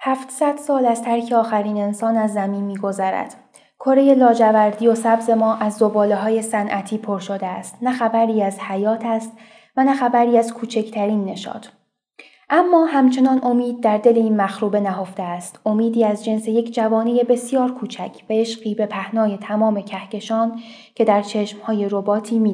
700 سال از ترک آخرین انسان از زمین میگذرد. کره لاجوردی و سبز ما از زباله های صنعتی پر شده است. نه خبری از حیات است و نه خبری از کوچکترین نشاد. اما همچنان امید در دل این مخروبه نهفته است. امیدی از جنس یک جوانی بسیار کوچک و عشقی به پهنای تمام کهکشان که در چشمهای رباتی می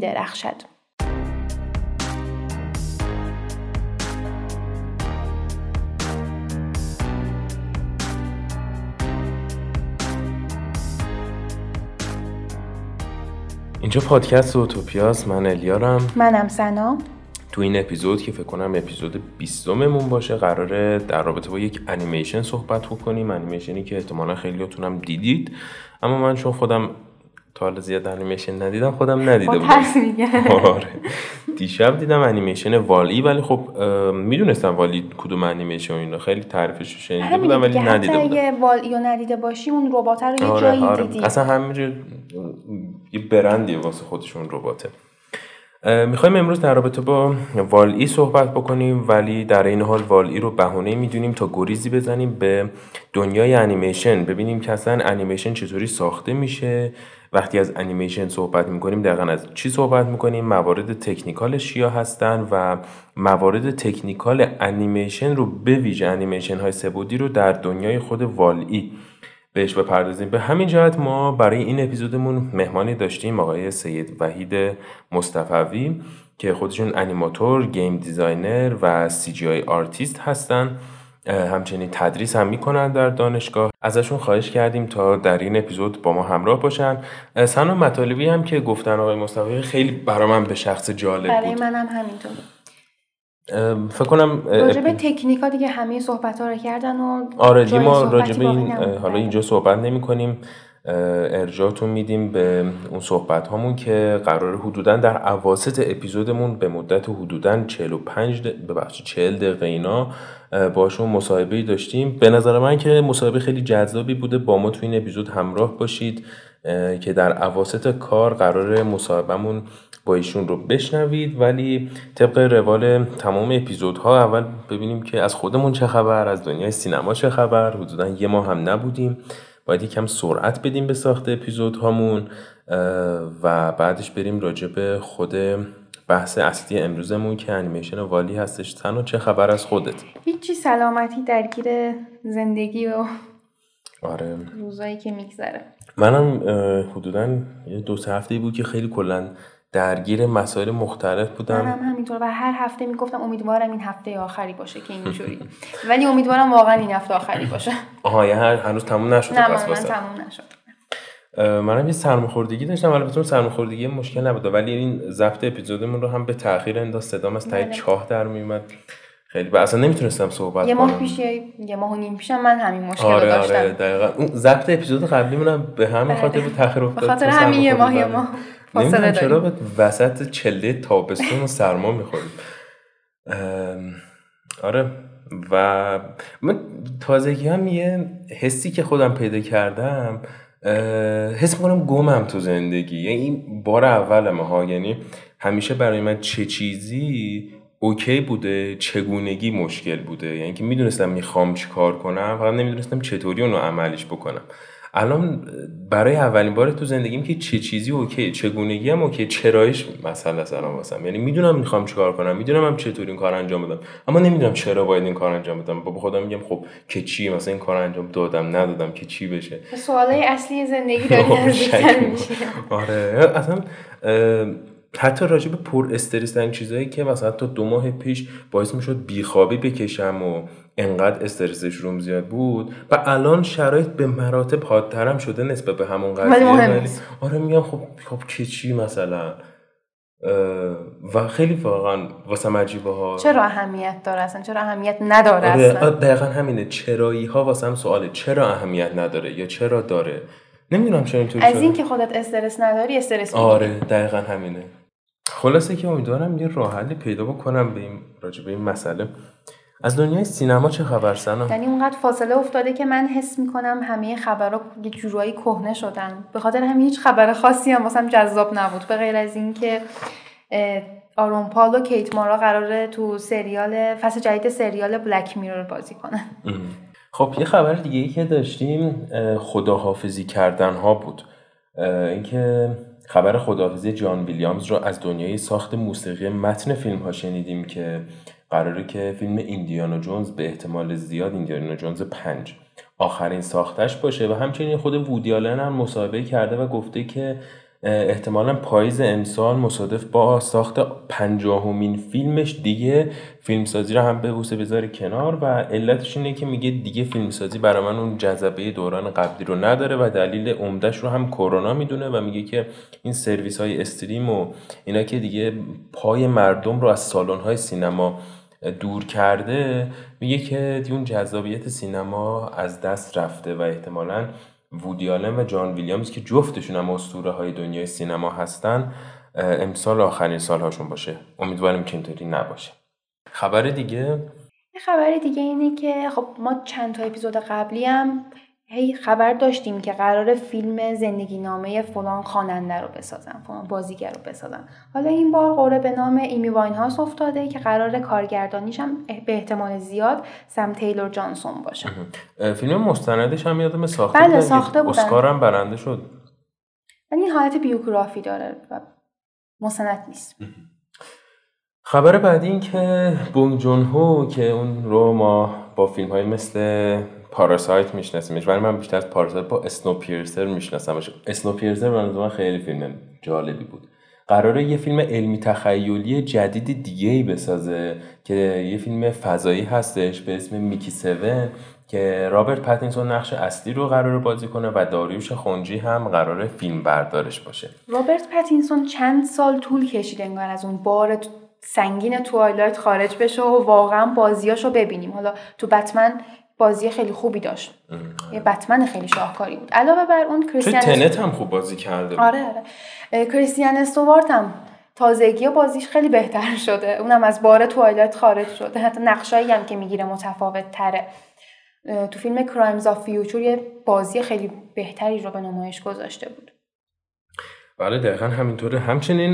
اینجا پادکست اوتوپیاس من الیارم. منم سنا. تو این اپیزود که فکر کنم اپیزود 20 مون باشه قراره در رابطه با یک انیمیشن صحبت بکنیم. انیمیشنی که احتمالا خیلیاتونم دیدید. اما من چون خودم تا حالا زیاد انیمیشن ندیدم خودم ندیده بودم. آره. دیشب دیدم انیمیشن والی ولی خب می‌دونستم والی کدوم انیمیشن اینا. خیلی تعریفش شنیده بودم ولی ندیده بودم. اگه والی ندیده باشی اون ربات رو یه آره، جایی آره. دیدی. اصلا همینجور یه برندیه واسه خودشون رباته. می‌خوایم امروز در رابطه با والی صحبت بکنیم ولی در این حال والی رو بهونه می‌دونیم تا گریزی بزنیم به دنیای انیمیشن ببینیم که اصلا انیمیشن چطوری ساخته میشه. وقتی از انیمیشن صحبت می‌کنیم دقیقا از چی صحبت می‌کنیم؟ موارد technical ش چیا هستن و موارد technical انیمیشن رو به ویژه انیمیشن های سه‌بعدی رو در دنیای خود والی بهش بپردازیم. به همین جهت ما برای این اپیزودمون مهمانی داشتیم آقای سید وحید مصطفوی که خودشون انیماتور، game designer و CGI artist هستن. همچنین تدریس هم می‌کنن در دانشگاه. ازشون خواهش کردیم تا در این اپیزود با ما همراه باشن. سنا مطالبی هم که گفتن آقای مصطفوی خیلی برای من به شخص جالب بود. برای منم همینطور. فکر کنم راجب تکنیکا دیگه همه صحبت ها رو کردن و آره ما راجب این حالا اینجا صحبت نمی کنیم ارجاعتون میدیم به اون صحبت هامون که قرار حدودا در عواسط اپیزودمون به مدت حدودا 45 ببخشید 40 دقیقه اینا باشون مصاحبه داشتیم. به نظر من که مصاحبه خیلی جذابی بوده. با ما تو این اپیزود همراه باشید که در عواسط کار قرار مصاحبهمون با ایشون رو بشنوید. ولی طبق روال تمام اپیزودها اول ببینیم که از خودمون چه خبر از دنیای سینما چه خبر. حدودا یه ما هم نبودیم. باید یکم سرعت بدیم به ساخت اپیزودهامون و بعدش بریم راجع به خود بحث اصلی امروزمون که انیمیشن والی هستش. تنها چه خبر از خودت؟ هیچی سلامتی درگیر زندگی و آره. روزایی که میگذره. منم حدودا دو سه هفته بود که خیلی کلا درگیر مسائل مختلف بودم. منم همینطور و هر هفته می‌گفتم امیدوارم این هفته آخری باشه که اینجوری. ولی امیدوارم واقعا این هفته آخری باشه. آها یه هنوز تموم نشده نه من تموم نشد منم یه سرماخوردگی داشتم البته سرماخوردگی مشکل نبود. ولی این ضبط اپیزودمون رو هم به تاخیر انداز صدام از ته بله. چاه در میومد خیلی با اصلا نمی‌تونستم صحبت یه ماه پیش یه ماه و نیم پیشم من همین مشکل آره داشتم. آره دقیقاً. اون ضبط اپیزود قبلی منم به همین بله. خاطر به تاخیر افتاد. به خاطر همین یه ماه یه ماه. نمی‌دونم چرا به وسط چله تابستون و سرما می‌خوریم. آره. و من تازگی هم یه حسی که خودم پیدا کردم حس می‌کنم گمم تو زندگی. یعنی این بار اولمه ها یعنی همیشه برای من چه چیزی okay بوده چگونگی مشکل بوده. یعنی که می‌دونستم می‌خوام چی کار کنم فقط نمی‌دونستم چطوری اونو عملیش بکنم. الان برای اولین بار تو زندگیم که چه چیزی okay چگونگی هم okay چرایش مثلا سواله واسم. یعنی می‌دونم می‌خوام چیکار کنم می‌دونم هم چطور این کار انجام بدم اما نمی‌دونم چرا باید این کار انجام بدم. با خودم میگم خب که چی؟ مثلا این کار انجام دادم ندادم که چی بشه؟ سوالای اصلی زندگی داری میشه آره. اصلا حتی راجع به پر استرس چیزایی که مثلا تا دو ماه پیش باعث می‌شد بیخوابی بکشم و انقدر استرسش روم زیاد بود و الان شرایط به مراتب حادترم شده نسبت به همون قضیه. ولی آره میگم خب خب که چی مثلا؟ و خیلی واقعا واسه عجیبه ها. چرا اهمیت داره اصلا؟ چرا اهمیت نداره آره اصلا؟ دقیقا همینه. چرایی ها واسه هم سواله. چرا اهمیت نداره یا چرا داره؟ نمی‌دونم چرا اینطوری از این که خودت استرس نداری استرس آره دقیقا همینه. خلاصه که امیدوارم یه راه حلی پیدا بکنم به این راجع به این مسئله. از دنیای سینما چه خبر سنا؟ یعنی اونقدر فاصله افتاده که من حس می‌کنم همه خبرها یه جورایی کهنه شدن. به خاطر همین هیچ خبر خاصی هم واسم جذاب نبود. به غیر از اینکه آرون پال و کیت مارا قراره تو سریال فصل جدید سریال بلک میرور بازی کنن. خب یه خبر دیگه ای که داشتیم خداحافظی کردن ها بود اینکه خبر خداحافظی جان ویلیامز رو از دنیای ساخت موسیقی متن فیلم ها شنیدیم که قراره که فیلم ایندیانا جونز به احتمال زیاد ایندیانا جونز پنج آخرین ساختش باشه و همچنین خود وودیالن هم مصاحبه کرده و گفته که احتمالا پاییز امسال مصادف با ساخت پنجاهمین فیلمش دیگه فیلمسازی رو هم به بوسه بذاره کنار و علتش اینه که میگه دیگه فیلمسازی برای من اون جذبه دوران قبلی رو نداره و دلیل عمدهش رو هم کرونا می‌دونه و میگه که این سرویس های استریم و اینا که دیگه پای مردم رو از سالن های سینما دور کرده میگه که اون جذابیت سینما از دست رفته و احتمالا وودیالن و جان ویلیامز که جفتشون هم اسطوره های دنیای سینما هستن امسال آخرین سالهاشون باشه. امیدوارم که اینطوری نباشه. خبر دیگه؟ خبر دیگه اینه که خب ما چند تا اپیزود قبلی هم هی خبر داشتیم که قرار فیلم زندگی نامه فلان خواننده رو بسازن فلان بازیگر رو بسازن. حالا این بار قره به نام ایمی واین هاست افتاده که قرار کارگردانیش هم به احتمال زیاد سم تیلور جانسون باشه. فیلم مستندش هم یادم ساخته بله ساخته بودن. اسکار هم برنده شد. ولی این حالت بیوگرافی داره و مستند نیست. خبر بعدی این که بونگ جون هو که اون رو ما با فیلم های مثل پاراسایت میشناسیمش. ولی من بیشتر از پاراسایت با اسنو پیرسر میشناسمش. اسنو پیرسر من خیلی فیلم جالبی بود. قراره یه فیلم علمی تخیلی جدید دیگه ای بسازه که یه فیلم فضایی هستش به اسم میکی سون که رابرت پتینسون نقش اصلی رو قراره بازی کنه و داریوش خونجی هم قراره فیلم بردارش باشه. رابرت پتینسون چند سال طول کشید انگار از اون بار سنگین Twilight خارج بشه و واقعا بازیاشو ببینیم. حالا تو بتمن بازی خیلی خوبی داشت. یه بتمن خیلی شاهکاری بود. علاوه بر اون کریستیان تنت هم خوب بازی کرده آره آره. کریستن استوارت هم تازگی بازیش خیلی بهتر شده. اونم از بار Twilight خارج شده. حتی نقشایی هم که می‌گیره متفاوت تره تو فیلم Crimes of Future یه بازی خیلی بهتری رو به نمایش گذاشته بود. بله دقیقا همینطوره. همچنین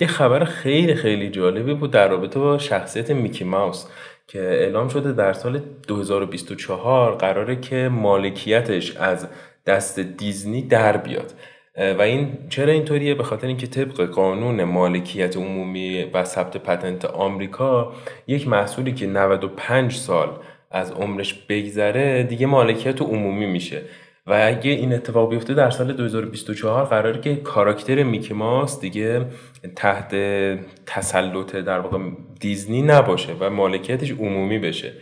یه خبر خیلی خیلی جالبی بود در رابطه با شخصیت میکی ماوس. که اعلام شده در سال 2024 قراره که مالکیتش از دست دیزنی در بیاد. و این چرا اینطوریه؟ به خاطر اینکه طبق قانون مالکیت عمومی و ثبت پتنت آمریکا یک محصولی که 95 سال از عمرش بگذره دیگه مالکیت عمومی میشه. و اگه این اتفاق بیفته در سال 2024 قراره که کاراکتر میکی ماس دیگه تحت تسلط در واقع دیزنی نباشه و مالکیتش عمومی بشه.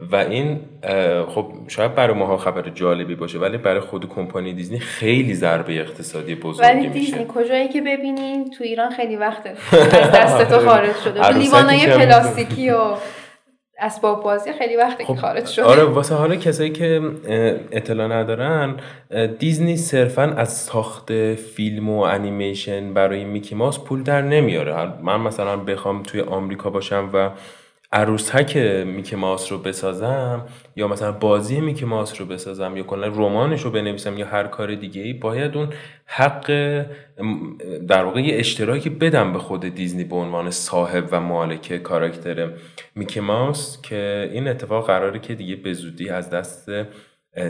و این خب شاید برای ماها خبر جالبی باشه ولی برای خود کمپانی دیزنی خیلی ضربه اقتصادی بزرگی ولی دیزنی کجایی که ببینین تو ایران خیلی وقته. از دست تو خارج شده. لیوانای پلاستیکی و اسباب بازی خیلی وقتی خب خارج شده آره واسه حالا کسایی که اطلاع ندارن دیزنی صرفا از ساخت فیلم و انیمیشن برای میکی ماوس پول در نمیاره. من مثلا بخوام توی آمریکا باشم و عروسک میکی ماوس رو بسازم یا مثلا بازی میکی ماوس رو بسازم یا کلا رمانش رو بنویسم یا هر کار دیگه ای باید اون حق در واقع اشتراکی بدم به خود دیزنی به عنوان صاحب و مالک کاراکتر میکی ماوس که این اتفاق قراره که دیگه به زودی از دست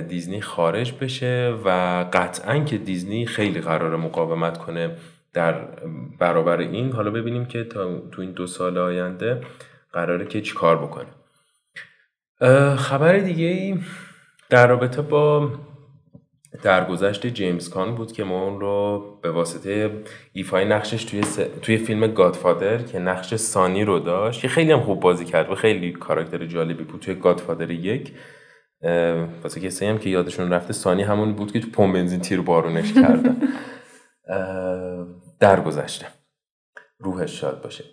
دیزنی خارج بشه و قطعا که دیزنی خیلی قراره مقاومت کنه در برابر این. حالا ببینیم که تا تو این دو سال آینده قراره که چی کار بکنه خبر دیگه ای در رابطه با درگذشت جیمز کان بود که ما اون رو به واسطه ایفای نقشش توی, توی فیلم گادفادر که نقش سانی رو داشت که خیلی هم خوب بازی کرد و خیلی کاراکتر جالبی بود توی گادفادر یک. واسه کسی هم که یادشون رفته سانی همون بود که تو پمپ بنزین تیر بارونش کردن درگذشته. روحش شاد باشه.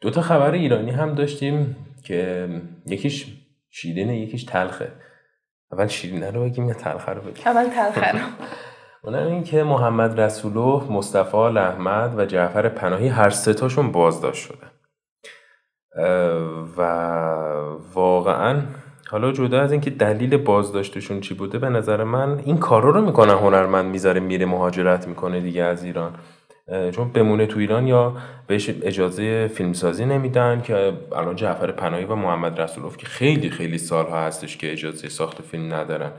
دو تا خبر ایرانی هم داشتیم که یکیش شیرینه یکیش تلخه. اول شیرینه رو بگیم یا تلخه رو بگیم؟ اول تلخه رو. اونم این که محمد رسولو، مصطفی احمد و جعفر پناهی هر ستاشون بازداشت شدن و واقعا حالا جدا از اینکه دلیل بازداشتشون چی بوده به نظر من این کارا رو می‌کنن هنرمند می‌ذاره میره مهاجرت می‌کنه دیگه از ایران. چون بمونه تو ایران یا بهش اجازه فیلمسازی نمیدن که الان جعفر پناهی و محمد رسولوف که خیلی خیلی سالها هستش که اجازه ساخت فیلم ندارن.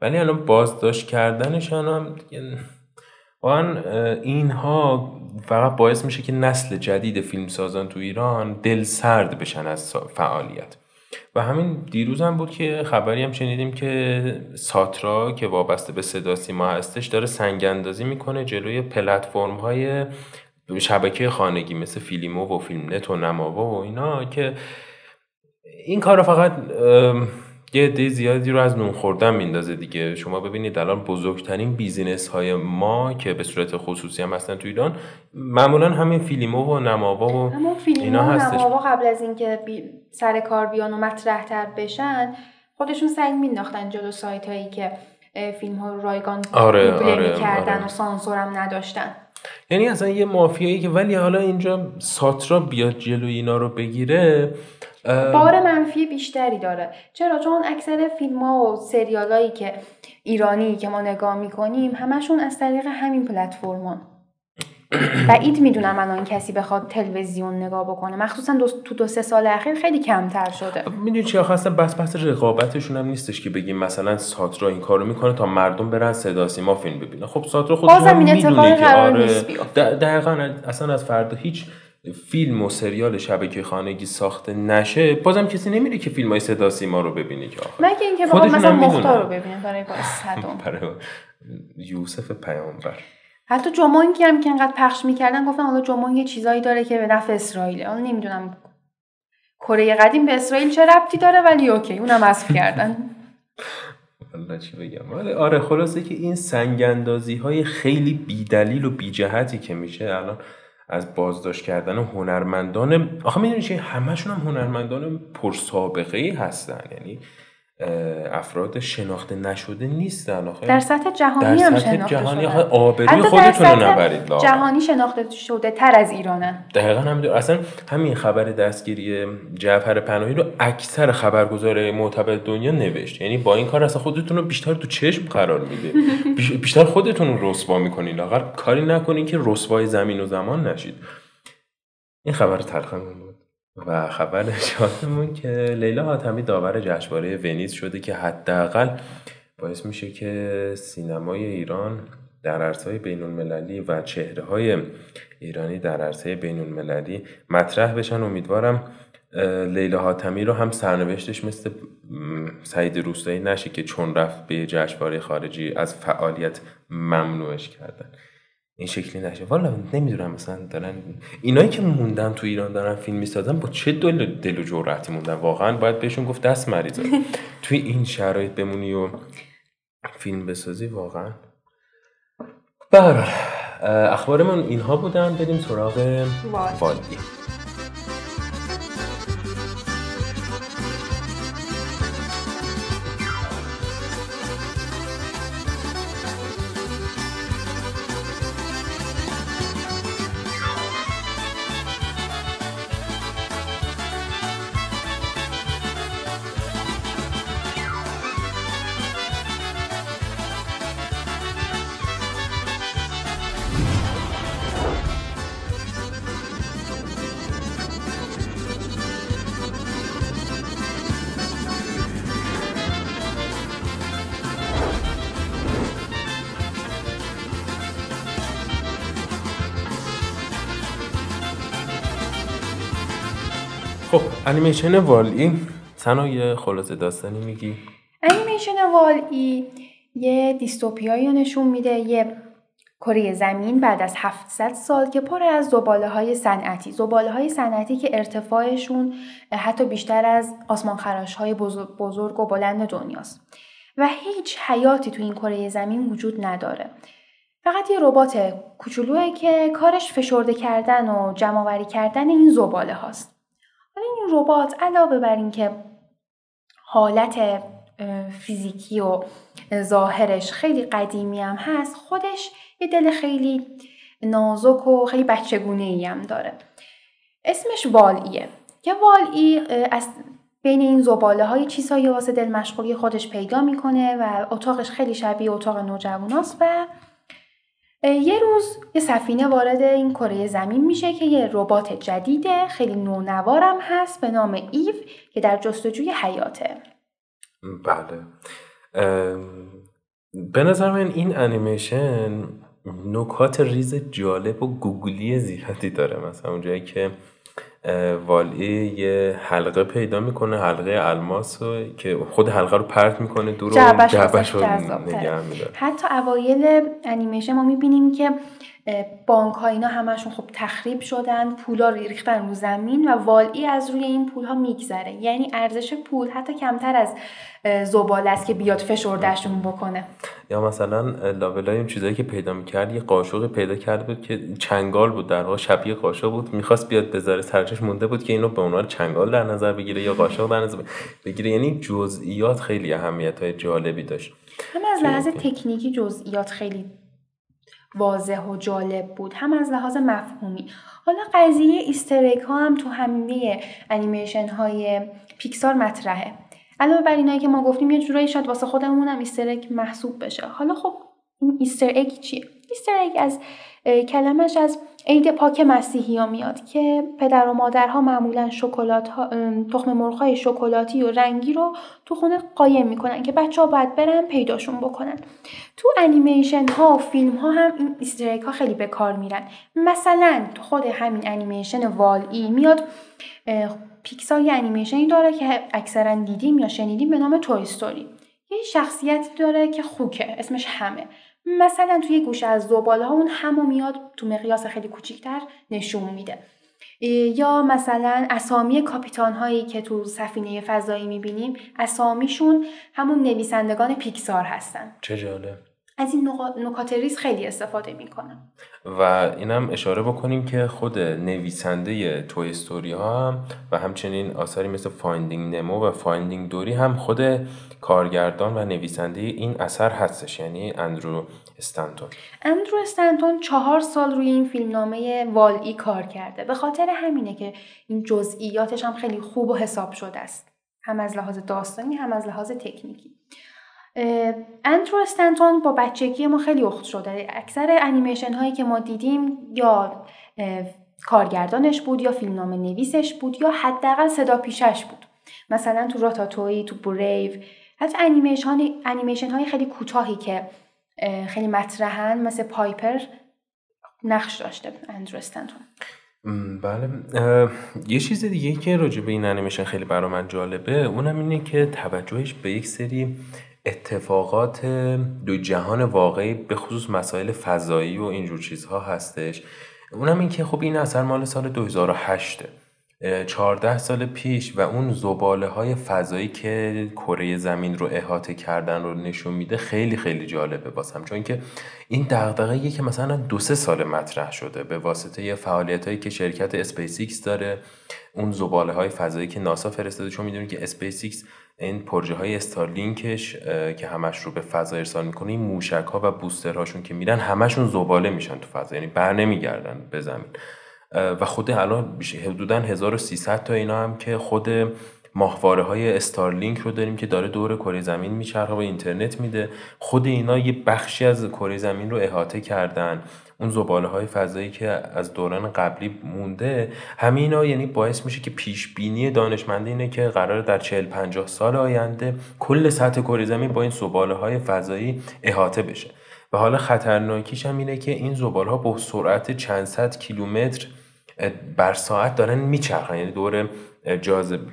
ولی الان بازداشت کردنشان هم واقعا اینها فقط باعث میشه که نسل جدید فیلمسازان تو ایران دل سرد بشن از فعالیت. و همین دیروز هم بود که خبری هم شنیدیم که ساترا که وابسته به صدا سیما هستش داره سنگ اندازی می‌کنه جلوی پلتفرم های شبکه خانگی مثل فیلیمو و فیلم نت و نماوا و اینا که این کار فقط یه عده زیادی رو از نون خوردن میندازه دیگه. شما ببینید الان بزرگترین business های ما که به صورت خصوصی هم هستن تو ایران معمولا همین فیلیمو و نماوا و اینا هستش. نماوا قبل از اینکه سر کار بیان و مطرح تر بشن خودشون سنگ مینداختن جلو سایت هایی که فیلم ها رو رایگان آره آره کردن آره. و سانسورم نداشتن. یعنی اصلا یه مافیایی که ولی حالا اینجا ساترا بیاد جلو اینا رو بگیره بار منفی بیشتری داره. چرا؟ چون اکثر فیلم ها و سریال هایی که ایرانی که ما نگاه می‌کنیم همشون از طریق همین پلتفرمان بعید می‌دونم الان کسی بخواد تلویزیون نگاه بکنه. مخصوصا تو دو سه سال اخیر خیلی کمتر شده. می‌دونی چی؟ آخه بس بس رقابتشون هم نیستش که بگیم مثلا ساترا این کارو می‌کنه تا مردم برن صدا سیما فیلم ببینن. خب ساترا خودش می‌دونه که آره دقیقا اصلا از فردا هیچ فیلم و سریال شبکه خانگی ساخته نشه بازم کسی نمیره که فیلم های صدا سیما رو ببینی که آخر مگه اینکه مثلا مختار رو ببینه برای برای یوسف پیامبر. حتی که هم که انقدر پخش می‌کردن گفتن حالا جمعون یه چیزایی داره که به نفع اسرائیله حالا نمی‌دونم کره قدیم به اسرائیل چه ربطی داره ولی اوکی اونم حذف کردن. والا چی بگم. آره خلاصه که این سنگ های خیلی بیدلیل و بیجهتی که میشه الان از بازداشت کردن هنرمندان آخه می‌دونی چه همشون هم هنرمندان پرسابقه هستن. یعنی افراد شناخته نشده نیستن آخه در سطح جهانی در هم سطح شناخته جهانی شدن. آبروی خودتون رو نبرید لاغر. جهانی شناخته شده تر از ایرانن دقیقا هم اصلا همین خبر دستگیری جعفر پناهی رو اکثر خبرگزار معتبر دنیا نوشت. یعنی با این کار اصلا خودتون رو بیشتر تو چشم قرار میده. بیشتر خودتون رو رسوا می‌کنین. لاغر کاری نکنین که رسوای زمین و زمان نشید. این خبر تلخمون بود و خبر شادمون که لیلا حاتمی داور جشنواره ونیز شده که حداقل باعث میشه که سینمای ایران در عرصه بین المللی و چهره های ایرانی در عرصه بین المللی مطرح بشن. امیدوارم لیلا حاتمی رو هم سرنوشتش مثل سعید روستایی نشه که چون رفت به جشنواره خارجی از فعالیت ممنوعش کردن. این شکلی نشه. والا نمی‌دونم مثلا دارن اینایی که موندن تو ایران دارن فیلم می‌سازن با چه دل, دل و جرأتی موندن؟ واقعا باید بهشون گفت دست مریضه. توی این شرایط بمونی و فیلم بسازی واقعا. بر اخبارمون اینها بودن. بریم سراغ والدی انیمیشن والی سنا یه خلاصه داستانی میگی؟ انیمیشن والی یه دیستوپیایی نشون میده یه کره زمین بعد از 700 سال که پر از زباله های صنعتی زباله های صنعتی که ارتفاعشون حتی بیشتر از آسمان خراش های بزرگ و بلند دنیاست. و هیچ حیاتی تو این کره زمین وجود نداره. فقط یه ربات کوچولوه که کارش فشرده کردن و جمعآوری کردن این زباله هاست. این ربات علاوه بر اینکه حالت فیزیکی و ظاهرش خیلی قدیمی هم هست خودش یه دل خیلی نازک و خیلی بچگونه ای هم داره. اسمش والایه. که والی از بین این زباله های چیزهایی واسه دل مشغولی خودش پیدا می‌کنه و اتاقش خیلی شبیه اتاق نوجواناست و یه روز یه سفینه وارد این کره زمین میشه که یه ربات جدیده خیلی نونوارم هست به نام ایو که در جستجوی حیاته. بله. به نظر من این انیمیشن نکات ریز جالب و گوگولی زیادی داره. مثلا اونجایی که والی یه حلقه پیدا می‌کنه حلقه الماس که خود حلقه رو پرت می‌کنه دور و جعبش رو نگه میداره. حتی اوایل انیمیشن ما می‌بینیم که بانک ها اینا همشون خب تخریب شدن پولا رو ریختن رو زمین و والی از روی این پول ها میگذره. یعنی ارزش پول حتی کمتر از زباله است که بیاد فشردهشون بکنه. یا مثلا لابلای اون چیزایی که پیدا می‌کرد یه قاشق پیدا کرده بود که چنگال بود در واقع شبیه قاشق بود. می‌خواست بیاد بذاره سرچش مونده بود که اینو به عنوان چنگال در نظر بگیره یا قاشق در نظر بگیره. یعنی جزئیات خیلی اهمیت های جالبی داشت. هم از لحاظ تکنیکی جزئیات خیلی واضح و جالب بود. هم از لحاظ مفهومی. حالا قضیه ایسترک ها هم تو همه انیمیشن های پیکسار مطرحه. علاوه بر اینایی که ما گفتیم یه جورایی شاید واسه خودمون هم Easter egg محسوب بشه. حالا خب این Easter egg چیه؟ Easter egg از کلمش از عید پاک مسیحی ها میاد که پدر و مادرها معمولا شکلات ها، تخم مرغ های شکلاتی و رنگی رو تو خونه قایم می‌کنن که بچه ها باید برن پیداشون بکنن. تو انیمیشن ها و فیلم ها هم این Easter egg ها خیلی به کار میرن. مثلا تو خود همین انیمیشن والی میاد پیکسار یه انیمیشنی داره که اکثرا دیدیم یا شنیدیم به نام توی استوری. یه شخصیتی داره که خوکه اسمش همه. مثلا توی گوشه از زباله ها اون همو میاد تو مقیاس خیلی کوچیکتر نشون میده. یا مثلا اسامی کاپیتان هایی که تو سفینه فضایی می‌بینیم اسامیشون همون نویسندگان پیکسار هستن. چه جالب. از این نکات ریز خیلی استفاده می‌کنم. و اینم اشاره بکنیم که خود نویسنده Toy Story ها هم و همچنین آثاری مثل Finding Nemo و Finding Dory هم خود کارگردان و نویسنده این اثر هستش یعنی اندرو استنتون. اندرو استنتون چهار سال روی این فیلمنامه والی کار کرده. به خاطر همینه که این جزئیاتش هم خیلی خوب و حساب شده است. هم از لحاظ داستانی هم از لحاظ تکنیکی. اندرو استنتون با بچگی ما خیلی اخت شده. اکثر انیمیشن هایی که ما دیدیم یا کارگردانش بود یا فیلمنامه نویسش بود یا حداقل صدا پیشش بود. مثلا تو راتاتوی تو Brave حتی انیمیشن های خیلی کوتاهی که خیلی مطرحن مثل Piper نقش داشته اندرو استنتون. بله. یه چیز دیگه که راجع به این انیمیشن خیلی برا من جالبه اونم اینه که توجهش به یک سری اتفاقات تو جهان واقعی به خصوص مسائل فضایی و اینجور چیزها هستش. اونم این که خب این اثر مال سال 2008 چهارده سال پیش و اون زباله های فضایی که کره زمین رو احاطه کردن رو نشون میده خیلی خیلی جالبه واسم چون که این دغدغه که مثلا دو سه سال مطرح شده به واسطه فعالیت هایی که شرکت اسپیس داره. اون زباله های فضایی که ناسا فرستاده چون می‌دونید که اسپیس این پروژه های استارلینکش که همش رو به فضا ارسال می‌کنه این موشک ها و بوسترهاشون که میرن همشون زباله میشن تو فضا. یعنی بر نمیگردن به زمین. و خود الان حدودا 1300 تا اینا هم که خود ماهواره های استارلینک رو داریم که داره دور کره زمین میچرخه و اینترنت میده. خود اینا یه بخشی از کره زمین رو احاطه کردن. اون زباله های فضایی که از دوران قبلی مونده همه اینا یعنی باعث میشه که پیش بینی دانشمنده اینه که قرار در 40 50 سال آینده کل سطح کره زمین با این زباله های فضایی احاطه بشه. و حالا خطرناکیش هم اینه که این زباله ها با سرعت چند صد کیلومتر بر ساعت دارن میچرخن. یعنی دور جاذبه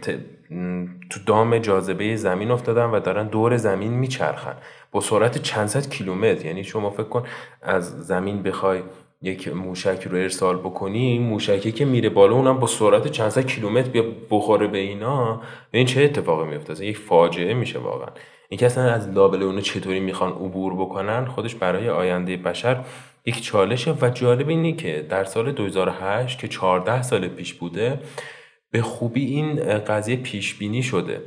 تو دام جاذبه زمین افتادن و دارن دور زمین میچرخن. با سرعت چند صد کیلومتر. یعنی شما فکر کن از زمین بخوای یک موشک رو ارسال بکنی این موشکی که میره بالا اونم با سرعت چند صد کیلومتر بیا بخوره به اینا. این چه اتفاقی میفته یک فاجعه میشه واقعا. این اصلا از لابل اونو چطوری می‌خوان عبور بکنن خودش برای آینده بشر یک چالشه و جالب اینه که در سال 2008 که 14 سال پیش بوده به خوبی این قضیه پیش بینی شده.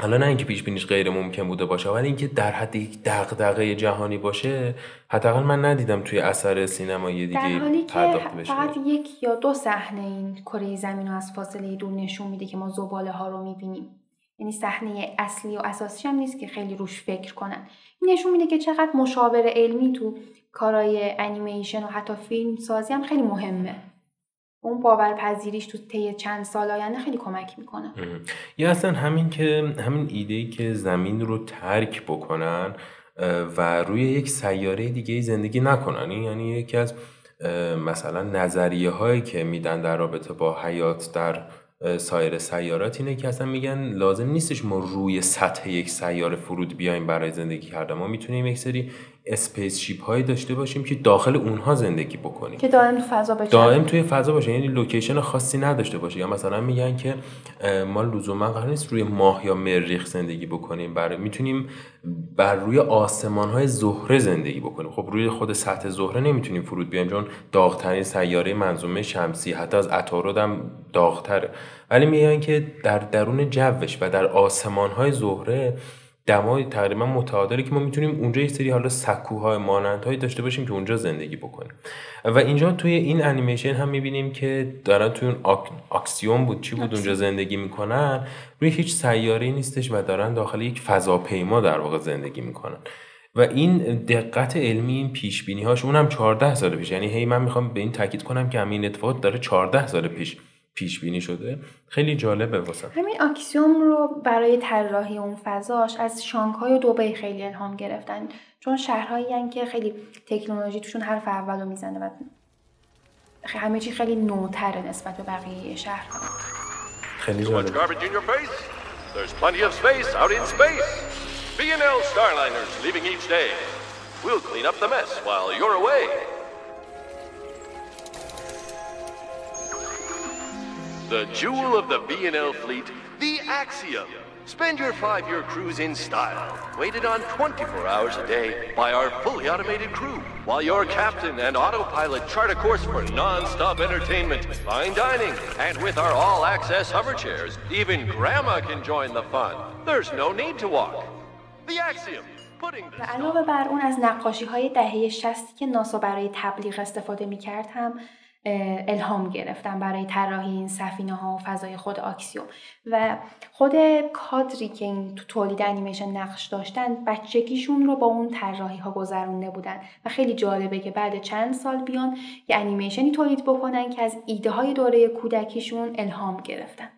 حالا نه اینکه پیش بینیش غیر ممکن بوده باشه ولی اینکه در حد یک دغدغه جهانی باشه حداقل من ندیدم توی اثر سینمایی دیگه در حالی که فقط یک یا دو صحنه این کره زمین رو از فاصله دور نشون میده که ما زباله ها رو می‌بینیم. یعنی صحنه اصلی و اساسی هم نیست که خیلی روش فکر کنن. این نشون میده که چقدر مشاور علمی تو کارای انیمیشن و حتی فیلم سازی هم خیلی مهمه. اون باورپذیریش تو طی چند سال آینده خیلی کمک می‌کنه. یا اصلا همین که همین ایده که زمین رو ترک بکنن و روی یک سیاره دیگه زندگی نکنن. یعنی یکی از مثلا نظریه هایی که میدن در رابطه با حیات در سایر سیارات اینه که اصلا میگن لازم نیستش ما روی سطح یک سیاره فرود بیایم برای زندگی کردن. ما می‌تونیم یک سری spaceship هایی داشته باشیم که داخل اونها زندگی بکنیم. که دائم تو فضا باشه دائم توی فضا باشه یعنی location خاصی نداشته باشه. یا مثلا میگن که ما لزوما قرار نیست روی ماه یا مریخ زندگی بکنیم. برای می‌تونیم بر روی آسمان های زهره زندگی بکنیم. خب روی خود سطح زهره نمی‌تونیم فرود بیایم چون داغترین سیاره منظومه شمسی حتی از عطارد هم داغتره. ولی میگن که در درون جوش و در آسمان های زهره دمای تقریبا متعادلی که ما می‌تونیم اونجا یه سری حالا سکوهای مانندهایی داشته باشیم که اونجا زندگی بکنیم. و اینجا توی این انیمیشن هم می‌بینیم که دارن توی اون آک... آکسیون بود چی بود؟ اونجا زندگی می‌کنن. روی هیچ سیاره نیستش و دارن داخل یک فضاپیما در واقع زندگی می‌کنن. و این دقت علمی این پیش بینی هاش اونم 14 سال پیش. یعنی هی من می‌خوام به این تاکید کنم که همین اتفاق داره 14 سال پیش پیش بینی شده. خیلی جالبه واسه. همین آکسیوم رو برای طراحی اون فضاش از شانگهای و دبی خیلی الهام گرفتن. چون شهرهایی که خیلی تکنولوژی توشون حرف اولو می‌زنه و همه چی خیلی نوتره نسبت به بقیه شهرها خیلی جالبه There's the mess while you're away. The jewel of the B&L fleet, the Axiom. Spend your five-year cruise in style, waited on 24 hours a day by our fully automated crew, while your captain and autopilot chart a course for non-stop entertainment, fine dining, and with our all-access hover chairs, even grandma can join the fun. There's no need to walk. The Axiom. و علاوه بر اون از نقاشی های دهه 60 که ناسا برای تبلیغ استفاده می کرد هم الهام گرفتن برای طراحی این سفینه ها و فضای خود آکسیوم. و خود کادری که این تو تولید انیمیشن نقش داشتن بچگیشون رو با اون طراحی ها گذرونده بودن. و خیلی جالبه که بعد چند سال بیان یه انیمیشنی تولید بکنن که از ایده های دوره کودکیشون الهام گرفتن.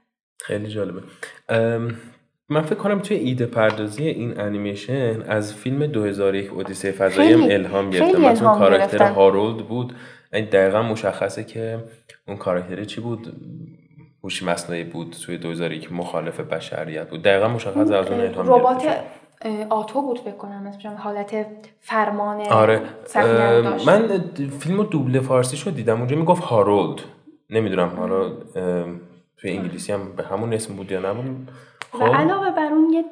خیلی جالبه. من فکر کنم توی ایده پردازی این انیمیشن از فیلم 2001 اودیسه فضایی الهام گرفتن. مثلا کاراکتر هارولد بود. دقیقا مشخصه که اون کاراکتر چی بود؟ هوش مصنوعی بود توی 2001 مخالف بشریت بود. دقیقا مشخص از اون الهام ربات آتو بود فکر کنم حالت فرمان آره من فیلمو دوبله فارسی شد دیدم اونجا می‌گفت هارولد. نمی‌دونم حالا توی انگلیسی هم به همون اسم بود یا و خب. علاوه بر اون یه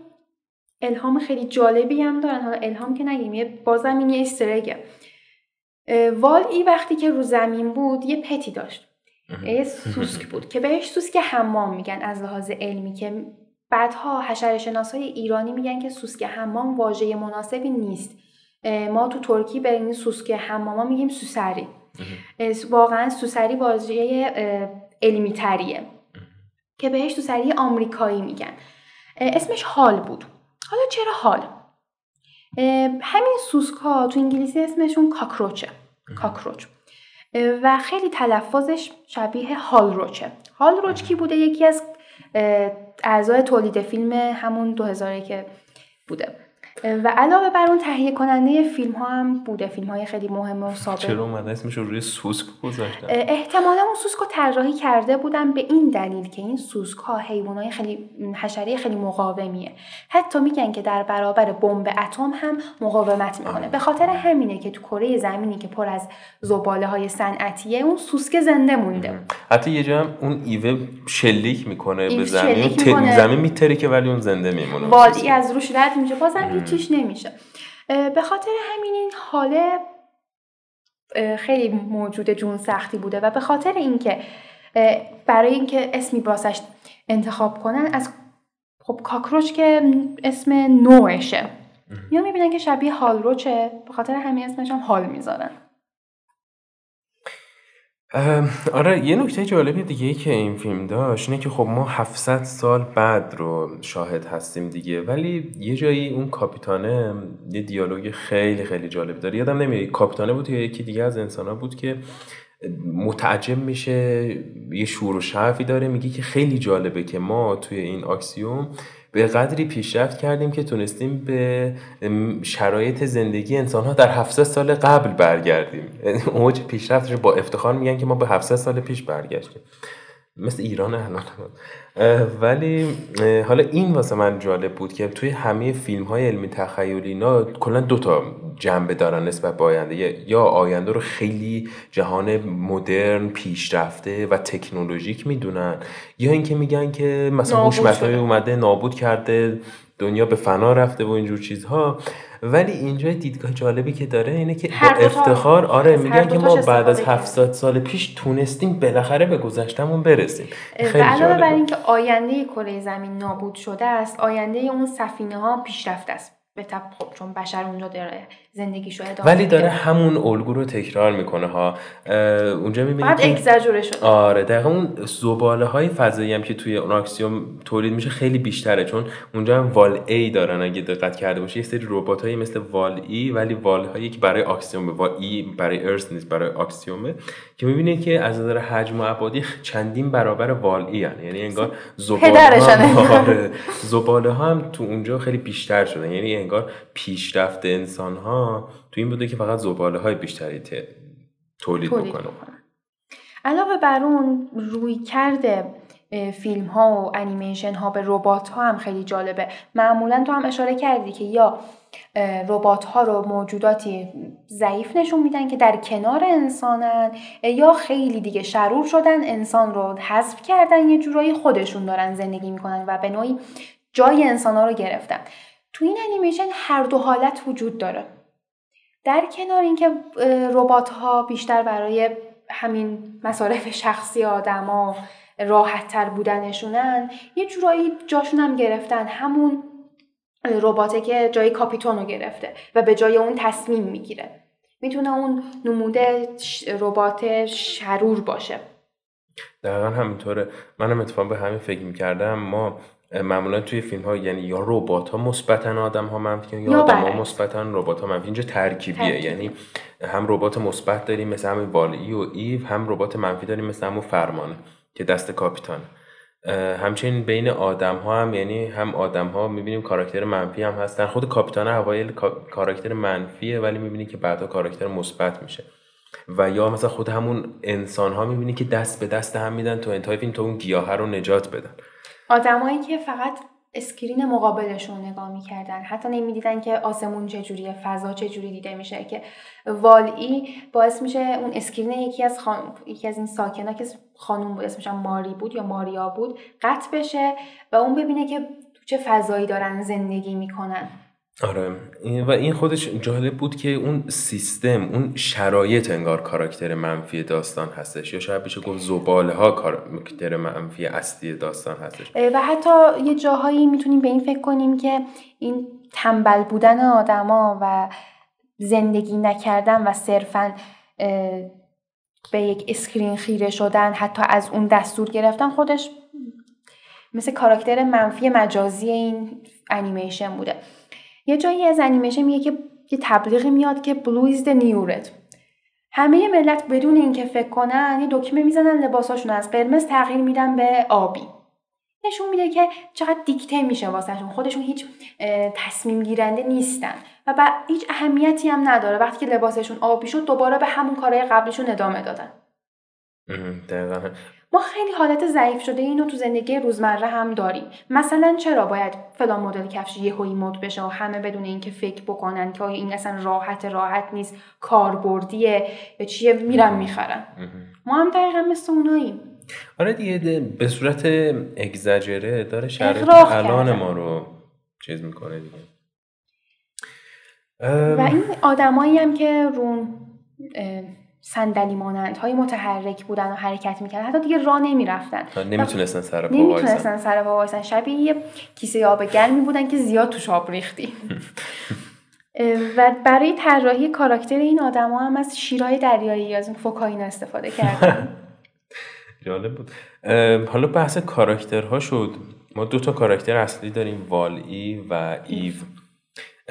الهام خیلی جالبی هم دارن. حالا الهام که نگیم یه بازم این یه استرگه وال ای وقتی که رو زمین بود یه پتی داشت. یه سوسک بود که بهش سوسک حمام میگن. از لحاظ علمی که بعدها حشره های ایرانی میگن که سوسک حمام واژه مناسبی نیست. ما تو ترکی به این سوسک حماما میگیم سوسری. واقعا سوسری واژه علمی تریه که بهش سوسری آمریکایی میگن. اسمش حال بود. حالا چرا حال؟ همین سوسک ها تو انگلیسی اسمشون کاکروچه. کاکروچ. و خیلی تلفظش شبیه هالروچه. هالروچ کی بوده؟ یکی از اعضای تولید فیلم همون 2000 که بوده. و علاوه بر اون تهیه کننده فیلم ها هم بوده. فیلم های خیلی مهم و سابق. چرا اومده؟ اسمش روی سوسک گذاشتن. احتمالا اون سوسک رو طراحی کرده بودن به این دلیل که این سوسک ها های خیلی حشره خیلی مقاومیه. حتی میگن که در برابر بمب اتم هم مقاومت می‌کنه. به خاطر همینه که تو کره زمینی که پر از زباله های صنعتیه اون سوسک زنده مونده. حتی یه جا اون ایوه شلیک می‌کنه به زمین. زمین میتره که ولی اون زنده میمونه. وادی از روش رد میشه. بازم هیچیش نمیشه. به خاطر همین این حاله خیلی موجود جون سختی بوده و به خاطر اینکه برای اینکه اسمی باسش انتخاب کنن از خب کاکروچ که اسم نوعشه. یا می‌بینن که شبیه هالروچه به خاطر همین اسمش هم حال می‌ذارن. آره یه نکته جالبی دیگه ای که این فیلم داشت اینه که خب ما 700 سال بعد رو شاهد هستیم دیگه ولی یه جایی اون کاپیتانه یه دیالوگ خیلی خیلی جالب داره. یادم نمیاد کاپیتانه بود یا یکی دیگه از انسان بود که متعجب میشه یه شور و شعفی داره میگه که خیلی جالبه که ما توی این آکسیوم به قدری پیشرفت کردیم که تونستیم به شرایط زندگی انسان ها در 700 سال قبل برگردیم. اوج پیشرفتش با افتخار میگن که ما به 700 سال پیش برگشتیم. مثل ایران الان ولی حالا این واسه من جالب بود که توی همه فیلم های علمی تخیلی اینا کلا دو تا جنبه دارن نسبت به آینده. یا آینده رو خیلی جهان مدرن پیشرفته و تکنولوژیک می‌دونن یا اینکه میگن که مثلا هوش اومده نابود کرده دنیا به فنا رفته و اینجور چیزها. ولی اینجا دیدگاه جالبی که داره اینه که با افتخار آره میگن که ما بعد از 700 سال پیش تونستیم بالاخره به گذشتمون برسیم. و علاوه بر اینکه آینده کره زمین نابود شده است آینده اون سفینه ها پیشرفته است. به خب چون بشر اونجا داره زندگی شده ولی داره همون الگو رو تکرار می‌کنه ها. اونجا می‌بینی بعد اگزجره شده. آره دقیقا اون زباله های فضایی هم که توی اون Axiom تولید میشه خیلی بیشتره چون اونجا هم وال ای دارن اگه دقت کرده باشی. یه سری ربات هایی مثل وال ای ولی وال هایی که برای Axiom وال ای برای Earth نیست برای Axiom ه که می‌بینید که از نظر حجم و ابعادی چندین برابر وال ای هن. یعنی انگار زباله ها. زباله ها هم تو اونجا خیلی بیشتر شدن. یعنی انگار پیشرفت انسان ها تو این بوده که فقط زباله های بیشتری تولید, بکنه. علاوه بر اون روی کرده فیلم ها و انیمیشن ها به ربات ها هم خیلی جالبه. معمولا تو هم اشاره کردی که یا ربات ها رو موجوداتی ضعیف نشون میدن که در کنار انسانن یا خیلی دیگه شرور شدن انسان رو حذف کردن یه جورایی خودشون دارن زندگی می‌کنن و به نوعی جای انسان ها رو گرفتن. تو این انیمیشن هر دو حالت وجود داره. در کنار اینکه ربات ها بیشتر برای همین مصارف شخصی آدما راحت تر بودنشونن یه جورایی جاشون هم گرفتن. همون رباته که جای کاپیتون رو گرفته و به جای اون تصمیم می‌گیره. می‌تونه اون نموده ربات شرور باشه. دقیقا همینطوره. منم اتفاقا به همین فکر می‌کردم. ما معمولا توی فیلم ها یعنی یا ربات ها مثبتن آدم ها منفی یا, آدم ها مثبتن ربات ها منفی. اینجا ترکیبیه. یعنی هم ربات مثبت داریم مثل همین والی و ایو هم ربات منفی داریم مثل همون فرمانه که دست کاپیتان همچنین بین آدم ها هم یعنی هم آدم ها می‌بینیم کاراکتر منفی هم هستن. خود کاپیتان اوایل کاراکتر منفیه ولی می‌بینی که بعدا کاراکتر مثبت میشه. و یا مثلا خود همون انسان ها می‌بینی که دست به دست هم میدن تو انتهای فیلم تا اون گیاه رو نجات بدن. آدمایی که فقط screen مقابلشون نگاه می‌کردن حتی نمی‌دیدن که آسمون چجوریه فضا چجوری دیده میشه که والی باعث میشه اون screen یکی از خان... یکی از این ساکنا که خانوم بود اسمش ماری بود یا ماریا بود قطع بشه و اون ببینه که تو چه فضایی دارن زندگی می‌کنن. آره. و این خودش جالب بود که اون سیستم اون شرایط انگار کاراکتر منفی داستان هستش. یا شاید بشه گفت زباله ها کاراکتر منفی اصلی داستان هستش. و حتی یه جاهایی می‌تونیم به این فکر کنیم که این تنبل بودن آدما و زندگی نکردن و صرفا به یک اسکرین خیره شدن حتی از اون دستور گرفتن خودش مثل کاراکتر منفی مجازی این انیمیشن بوده. یه جایی از انیمیشن میگه که یه تبلیغی میاد که blue is the new red. همه ملت بدون اینکه فکر کنن یه دکمه می‌زنن لباساشون از قرمز تغییر میدن به آبی. نشون میده که چقدر دیکته میشه واسهشون. خودشون هیچ تصمیم گیرنده نیستن. و با هیچ اهمیتی هم نداره وقتی که لباسشون آبی شد دوباره به همون کارهای قبلشون ادامه دادن. ما خیلی حالت ضعیف شده اینو تو زندگی روزمره هم داریم. مثلا چرا باید فلان مدل کفش یهویی مد بشه و همه بدون اینکه فکر بکنن که آیا این اصلا راحت راحت نیست کاربردیه به چیه میرن می‌خرن. ما هم دقیقا مثل اوناییم. آره دیگه به صورت اگزاجره داره شرایط الان ما رو چیز می‌کنه دیگه. و این آدمایی هم که رو صندلی مانند های متحرک بودن و حرکت می‌کردن. حتی دیگه راه نمی‌رفتن. نمی‌تونستن سر پا نمی‌تونستن سر پا شبیه یه کیسه آب گرمی بودن که زیاد توش آب ریختی. و برای طراحی کاراکتر این آدما هم از شیرهای دریایی از فوکاین استفاده کردن. جالب بود. حالا بحث کاراکترها شد. ما دو تا کاراکتر اصلی داریم والی و ایو.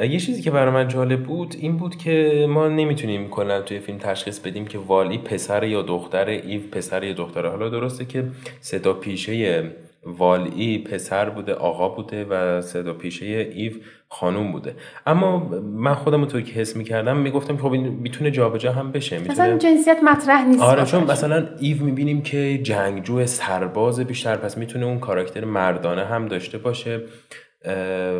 یه چیزی که برای من جالب بود این بود که ما نمی‌تونیم کلا توی فیلم تشخیص بدیم که والی پسر یا دختر ایو پسر یا دختره. حالا درسته که صداپیشه والی پسر بوده آقا بوده و صداپیشه ایو خانوم بوده. اما من خودم رو توی که حس می‌کردم می‌گفتم خب این می‌تونه جابجا هم بشه می‌تونه مثلا جنسیت مطرح نیست آره چون مثلا ایو می‌بینیم که جنگجو سرباز بیشتر پس می‌تونه اون کاراکتر مردانه هم داشته باشه.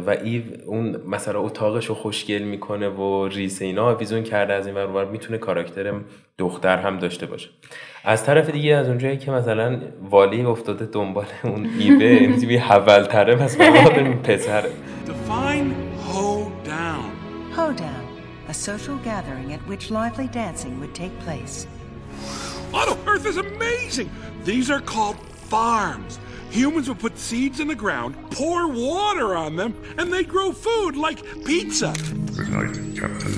و ایو اون مثلا اتاقش رو خوشگل می‌کنه و ریس اینا آویزون کرده از این ور می‌تونه کاراکتر دختر هم داشته باشه از طرف دیگه از اونجایی که مثلا والی افتاده دنبال اون ایوه این حول تره پس این پسره Define Ho Down. Ho Down, a social gathering at which lively dancing would take place. Auto Earth is amazing! These are called farms. Humans would put seeds in the ground, pour water on them, and they'd grow food like pizza. Good night, Captain.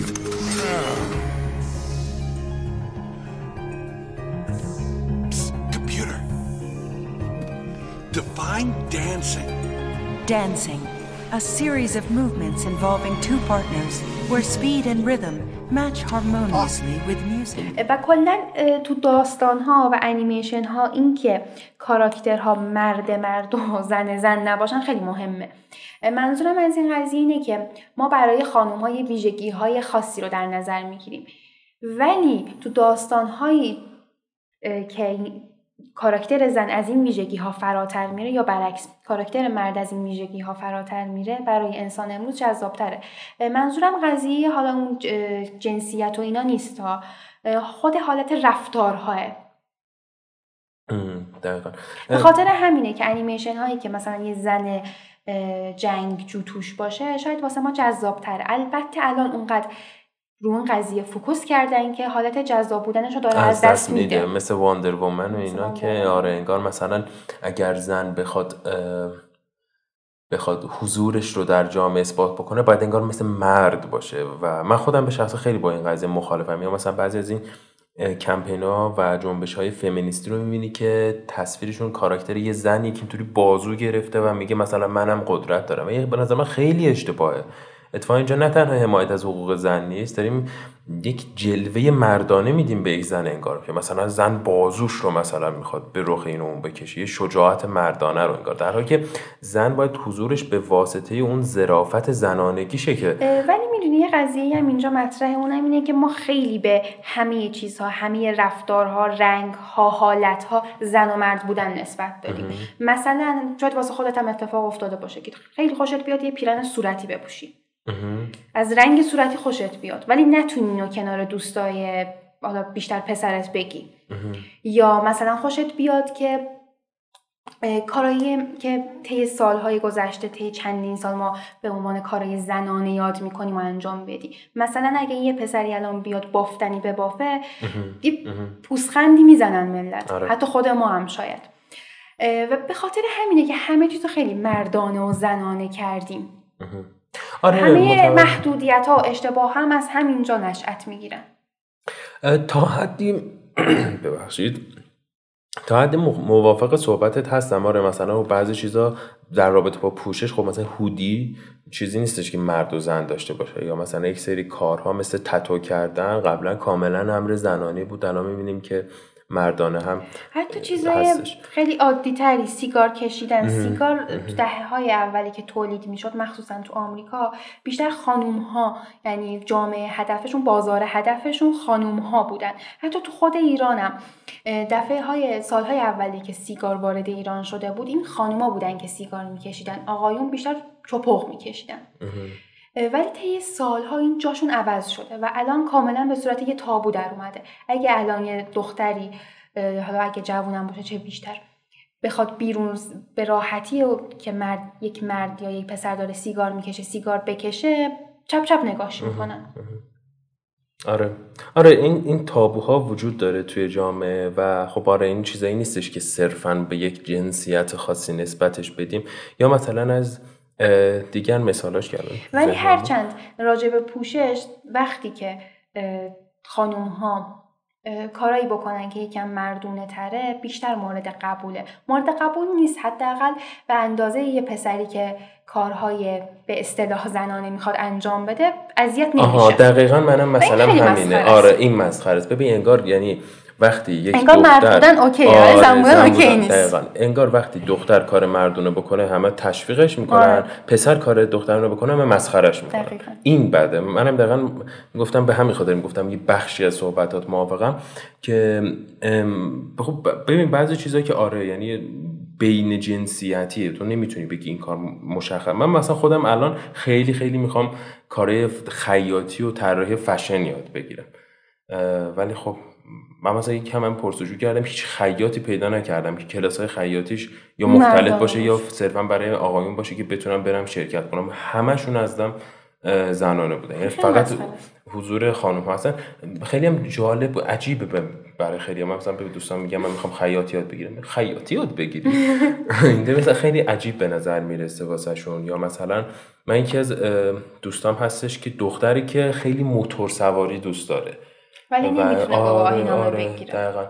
Psst, computer. Define dancing. Dancing, a series of movements involving two partners where speed and rhythm match harmoniously with music. و کلا تو داستان ها و انیمیشن ها این که کاراکترها مرد مرد و زن زن نباشن خیلی مهمه منظورم از این قضیه اینه که ما برای خانم های ویژگی های خاصی رو در نظر می‌گیریم ولی تو داستان هایی که کاراکتر زن از این ویژگی ها فراتر میره یا برعکس کاراکتر مرد از این ویژگی ها فراتر میره برای انسان امروز جذابتره. منظورم قضیه حالا اون جنسیت و اینا نیست ها. خود حالت رفتارهاه. به خاطر همینه که انیمیشن هایی که مثلا یه زن جنگجو توش باشه شاید واسه ما جذابتره. البته الان اونقدر رو اون قضیه focus کردن که حالت جذاب بودنش رو داره از دست میده. مثل Wonder Woman و اینا که آره انگار مثلا اگر زن بخواد بخواد حضورش رو در جامعه اثبات بکنه باید انگار مثل مرد باشه. و من خودم به شخص خیلی با این قضیه مخالفم. یا مثلا بعضی از این کمپینا و جنبش های فمینیستی رو می‌بینی که تصویرشون کاراکتر یه زنی که اینطوری بازو گرفته و میگه مثلا منم قدرت دارم. و به نظر من خیلی اشتباهه. اتفاقا اینجا نه تنها حمایت از حقوق زن نیست داریم یک جلوه مردانه میدیم به یک زن انگار که مثلا زن بازوش رو مثلا می‌خواد به رخ این اون بکشه یه شجاعت مردانه رو انگار در حالی که زن باید حضورش به واسطه اون ظرافت زنانگیشه که ولی می‌دونی یه قضیه هم اینجا مطرح اونم اینه که ما خیلی به همه چیزها همه رفتارها رنگها حالتها زن و مرد بودن نسبت داریم. مثلا شاید واسه خودت هم اتفاق افتاده باشه که خیلی خوشت بیاد یه پیرن صورتی بپوشی. از رنگ صورتی خوشت بیاد ولی نتونی اینو کنار دوستای حالا بیشتر پسرت بگی. یا مثلا خوشت بیاد که کارایی که طی سالهای گذشته طی چندین سال ما به عنوان کارای زنانه یاد می‌کنیم و انجام بدی. مثلا اگه یه پسری الان بیاد بافتنی به بافه یه پوسخندی می‌زنن ملت. آره. حتی خود ما هم شاید. و به خاطر همینه که همه چیزو خیلی مردانه و زنانه کردیم. آره همه محدودیت ها و اشتباه هم از همینجا نشأت می‌گیرن. تا حدی ببخشید. تا حدی موافق صحبتت هستم. آره مثلا بعضی چیزا در رابطه با پوشش خب مثلا هودی چیزی نیستش که مرد و زن داشته باشه. یا مثلا یک سری کارها مثل تتو کردن قبلا کاملا امر زنانی بود. الان می‌بینیم که مردانه هم حتی چیزای خیلی عادی تری سیگار کشیدن سیگار تو دهه های اولی که تولید می‌شد مخصوصا تو آمریکا بیشتر خانوم ها یعنی جامعه هدفشون بازار هدفشون خانوم ها بودن. حتی تو خود ایرانم دفعه های سالهای اولی که سیگار وارد ایران شده بود این خانوما بودن که سیگار میکشیدن. آقایون بیشتر چپق میکشیدن. ولی طی سالها این جاشون عوض شده و الان کاملا به صورت یه تابو در اومده. اگه الان یه دختری حالا اگه جوونم باشه چه بیشتر بخواد بیرون به راحتی که مرد یک مرد یا یک پسر داره سیگار می‌کشه سیگار بکشه چپ چپ نگاش می‌کنن. آره. آره این این تابوها وجود داره توی جامعه و خب آره این چیزایی نیستش که صرفا به یک جنسیت خاصی نسبتش بدیم. یا مثلا از دیگر مثالاش کردم. ولی. هرچند راجع به پوشش وقتی که خانوم ها کارایی بکنن که یکم مردونه تره بیشتر مورد قبوله. مورد قبول نیست حداقل به اندازه یه پسری که کارهای به اصطلاح زنانه می‌خواد انجام بده اذیت آها نمیشه. دقیقا منم مثلا همینه. آره این مسخره است. ببین انگار یعنی وقتی یک انگار دختر ولی آره، زن بودن زن اوکی نیست. دقیقاً. انگار وقتی دختر کار مردونه بکنه همه تشویقش می‌کنن آره. پسر کار دخترانه بکنه همه مسخرش می‌کنن دقیقاً. این بده منم دقیقا گفتم به همین خاطر گفتم یه بخشی از صحبتات موافقم که خب ببین بعضی چیزایی که آره یعنی بین جنسیتیه تو نمی‌تونی بگی این کار مشخص من مثلا خودم الان خیلی خیلی می‌خوام کارهای خیاطی و طراحی فشن یاد بگیرم ولی خب من مثلا یک کم هم پرسجو کردم هیچ خیاطی پیدا نکردم که کلاس های خیاطیش یا مختلف باشه یا. صرفا برای آقایون باشه که بتونم برم شرکت کنم. همشون ازدم اه، زنانه بودن یعنی فقط. حضور خانم ها هستن. خیلی هم جالب و عجیبه برای خیلی من مثلا به دوستان میگم من می‌خوام خیاطی یاد بگیرم. خیاطی یاد بگیری؟ این مثلا خیلی عجیب به نظر می‌رسه واسهشون. یا مثلا من یکی از دوستام هستش که دختری که خیلی موتور سواری دوست داره. ولی و- نمی‌تونه گواهی نامه آره بگیره. دقیقا.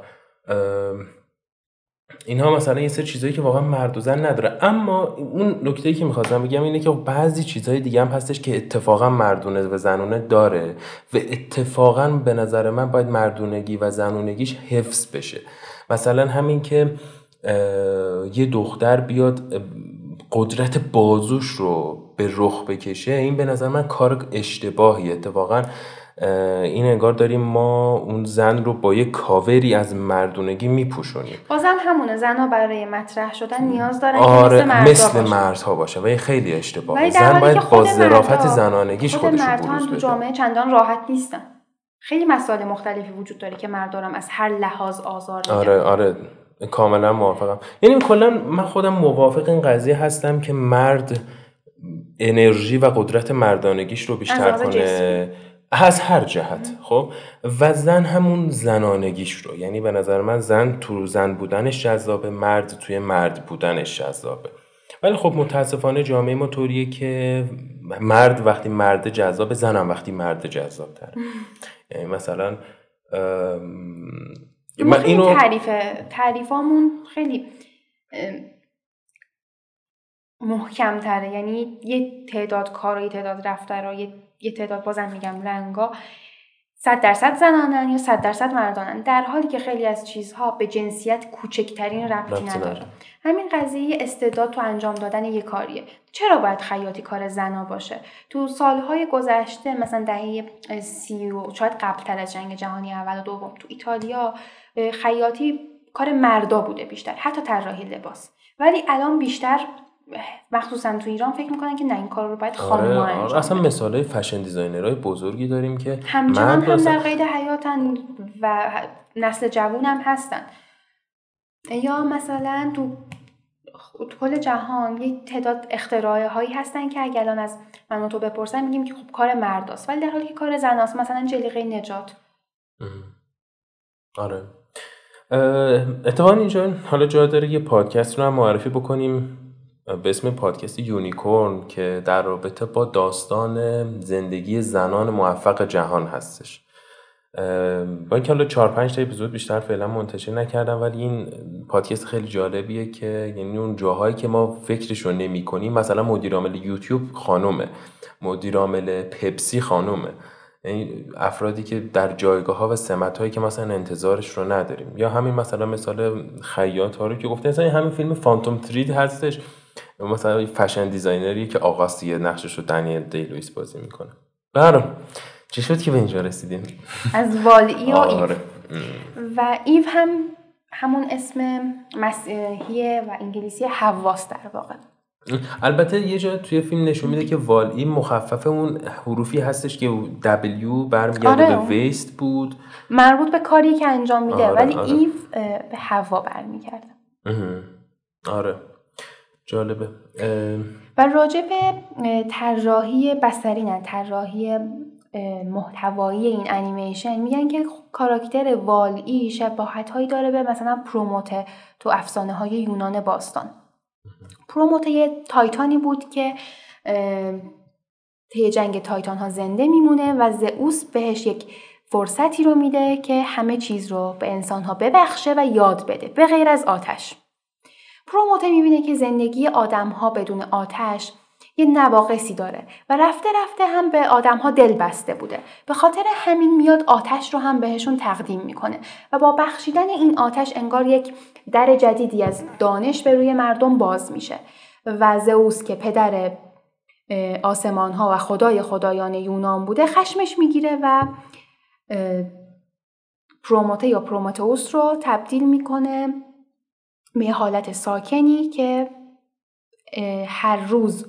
اینها مثلا یه سری چیزایی که واقعا مرد و زن نداره. اما اون نکته که می‌خواستم بگم اینه که بعضی چیزهای دیگه هم هستش که اتفاقا مردونه و زنونه داره و اتفاقا به نظر من باید مردونگی و زنونگیش حفظ بشه. مثلا همین که یه دختر بیاد قدرت بازوش رو به رخ بکشه این به نظر من کار اشتباهی اتفاقا این انگار داریم ما اون زن رو با یه کاوری از مردونگی میپوشونیم. بازم همونه زنها برای مطرح شدن نیاز دارن آره مثل مردا مثل باشن. مردها باشه و خیلی اشتباهه. زن باید با ظرافت زنانگیش خود خودش رو مردها هم بروز تو جامعه چندان راحت نیستن. خیلی مسائل مختلفی وجود داره که مردارم از هر لحاظ آزار میدن. آره آره کاملا موافقم. یعنی کلا من خودم موافق این قضیه هستم که مرد انرژی و قدرت مردانگیش رو بیشتر کنه. از هر جهت خب؟ و زن همون زنانگیش رو. یعنی به نظر من زن تو زن بودنش جذابه مرد توی مرد بودنش جذابه. ولی خب متاسفانه جامعه ما طوریه که مرد وقتی مرد جذابه زن هم وقتی مرد جذاب تره یعنی مثلا من اینو تعریف تعریفامون خیلی محکم تره یعنی یه تعداد کارا یه تعداد رفتارا یه, یه تعداد بازم میگم رنگا صد درصد زنانن یا صد درصد مردانن. در حالی که خیلی از چیزها به جنسیت کوچکترین ربطی نداره. همین قضیه استعداد تو انجام دادن یه کاریه. چرا باید خیاطی کار زنا باشه؟ تو سالهای گذشته مثلا دهه سی و شاید قبلتر از جنگ جهانی اول و دوم تو ایتالیا خیاطی کار مردا بوده بیشتر حتی طراحی لباس. ولی الان بیشتر مخصوصا تو ایران فکر می‌کنن که نه این کار رو باید خانم آره, آره. اصلا بدن. مثال های فشن دیزاینرهای بزرگی داریم که همچنان هم در قید حیاتن و نسل جوون هم هستن یا مثلا تو کل جهان یک تعداد اختراع هایی هستن که اگر الان از من و تو بپرسن میگیم که خب کار مرداست ولی در حالی که کار زناست مثلا جلیقه نجات. آره اتفاقا اینجا حالا جا داره یه پادکست رو هم معرفی بکنیم به اسم پادکست یونیکورن که در رابطه با داستان زندگی زنان موفق جهان هستش. با اینکه حالا چهار پنج تا اپیزود بیشتر فعلا منتشر نکردم ولی این پادکست خیلی جالبیه که یعنی اون جاهایی که ما فکرش رو نمی کنیم مثلا مدیرعامل یوتیوب خانومه مدیرعامل پپسی خانومه. یعنی افرادی که در جایگاه ها و سمت هایی که مثلا انتظارش رو نداریم. یا همین مثلا مثال خیاط ها رو که گفته مثلا همین فیلم Phantom Thread هستش. مثلا یه fashion designer ی که آقاییه نقشش رو دنیل دی لوئیس بازی می‌کنه. برام. چه شد که به اینجا رسیدیم؟ از والی و آره. و ایو هم همون اسم مسیحیه و انگلیسی حواست در واقع. البته یه جا توی فیلم نشون میده که وال ای مخفف اون حروفی هستش که W برمیگرده آره. به waste بود. مربوط به کاری که انجام میده. آره، ولی آره. ایو به هوا برمیگرده. آره. جالبه. و راجع به طراحی نه طراحی محتوایی این انیمیشن میگن که کاراکتر وال ای شباهت هایی داره به مثلا پروموت تو افسانه های یونان باستان. پروموته تایتانی بود که طی جنگ تایتان ها زنده میمونه و زئوس بهش یک فرصتی رو میده که همه چیز رو به انسان ها ببخشه و یاد بده به غیر از آتش. پروموته می‌بینه که زندگی آدم ها بدون آتش یه نواقصی داره و رفته رفته هم به آدم ها دل بسته بوده. به خاطر همین میاد آتش رو هم بهشون تقدیم می‌کنه و با بخشیدن این آتش انگار یک در جدیدی از دانش به روی مردم باز میشه و زئوس که پدر آسمان ها و خدای خدایان یونان بوده خشمش می‌گیره و پروموته یا پروموتوس رو تبدیل می‌کنه به حالت ساکنی که هر روز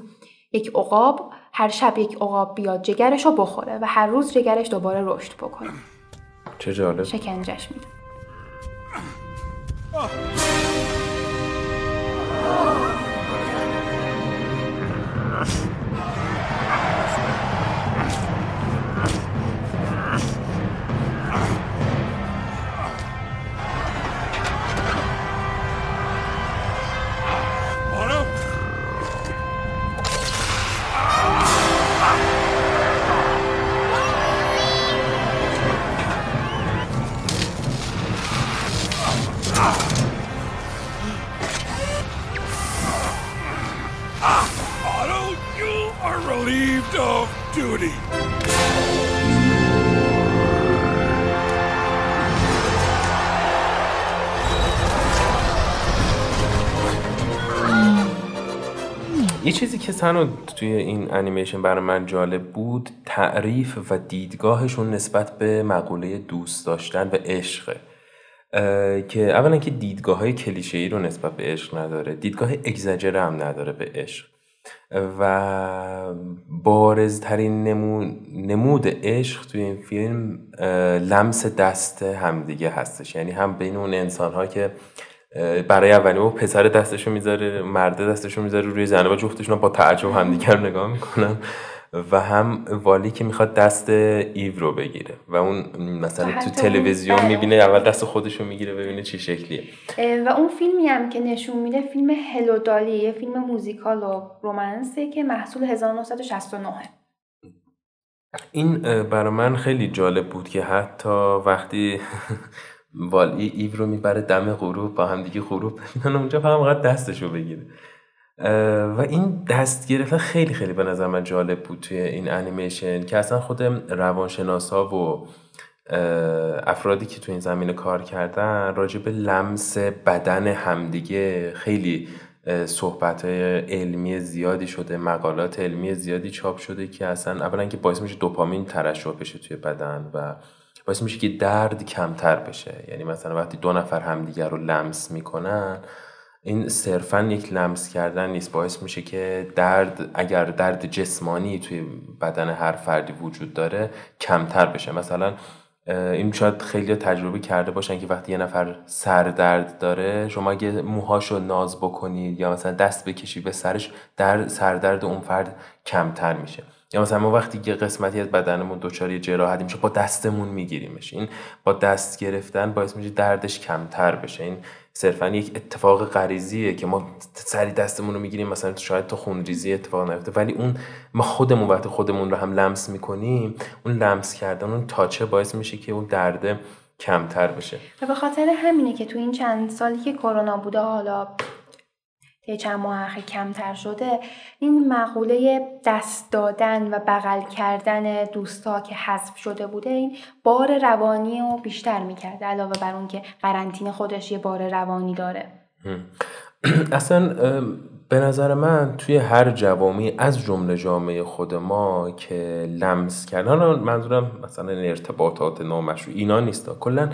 یک عقاب هر شب یک عقاب بیاد جگرش رو بخوره و هر روز جگرش دوباره رشد بکنه. چه جالب. شکنجش میده. تنها توی این انیمیشن برای من جالب بود تعریف و دیدگاهشون نسبت به مقوله دوست داشتن و عشقه که اولا که دیدگاه های کلیشه ای رو نسبت به عشق نداره دیدگاه اگزجره هم نداره به عشق. و بارزترین نمود عشق توی این فیلم لمس دست همدیگه هستش. یعنی هم بین اون انسان ها که برای اولین و پسر دستشو می‌ذاره مرد دستشو می‌ذاره روی زنه و جفتشون با تعجب همدیگر رو نگاه می‌کنن و هم والی که می‌خواد دست ایو رو بگیره و اون مثلا تو تلویزیون. می‌بینه اول دست خودشو می‌گیره ببینه چه شکلیه و اون فیلمی هم که نشون میده فیلم هلو دالی یه فیلم موزیکال و رومنسه که محصول 1969 این برای من خیلی جالب بود که حتی وقتی والی ایو رو می‌بره دم غروب با هم دیگه غروب ببینن اونجا فقط دستشو بگیره. و این دست گرفتن خیلی خیلی به نظر من جالب بود توی این انیمیشن که اصلا خود روانشناسا و افرادی که توی این زمینه کار کردن راجع به لمس بدن همدیگه خیلی صحبت علمی زیادی شده مقالات علمی زیادی چاپ شده که اصلا اولا که باعث میشه دوپامین ترشح بشه توی بدن و باعث میشه که درد کمتر بشه. یعنی مثلا وقتی دو نفر همدیگر رو لمس می‌کنن این صرفا یک لمس کردن نیست. باعث میشه که درد اگر درد جسمانی توی بدن هر فردی وجود داره کمتر بشه. مثلا این شاید خیلی تجربه کرده باشن که وقتی یه نفر سردرد داره شما اگه موهاشو ناز بکنید یا مثلا دست بکشی به سرش در سردرد اون فرد کمتر میشه. یا مثلا ما وقتی که قسمتی از بدنمون دچار جراحتی میشه با دستمون میگیریمش. این با دست گرفتن باعث میشه دردش کمتر بشه. این صرفا یک اتفاق غریزیه که ما سری دستمون رو می‌گیریم مثلا شاید تو خونریزی اتفاق نیفته. ولی اون ما خودمون وقتی خودمون رو هم لمس می‌کنیم اون لمس کردن اون تاچه باعث میشه که اون درد کمتر بشه. به خاطر همینه که تو این چند سالی که کرونا بوده حالا که چند ماه کمتر شده این مقوله دست دادن و بغل کردن دوستا که حذف شده بوده این بار روانی رو بیشتر می‌کرده علاوه بر اون که قرنطینه خودش یه بار روانی داره. اصلا به نظر من توی هر جوامی از جمله جامعه خود ما که لمس کردن منظورم مثلا ارتباطات نامشروع اینا نیست. کلا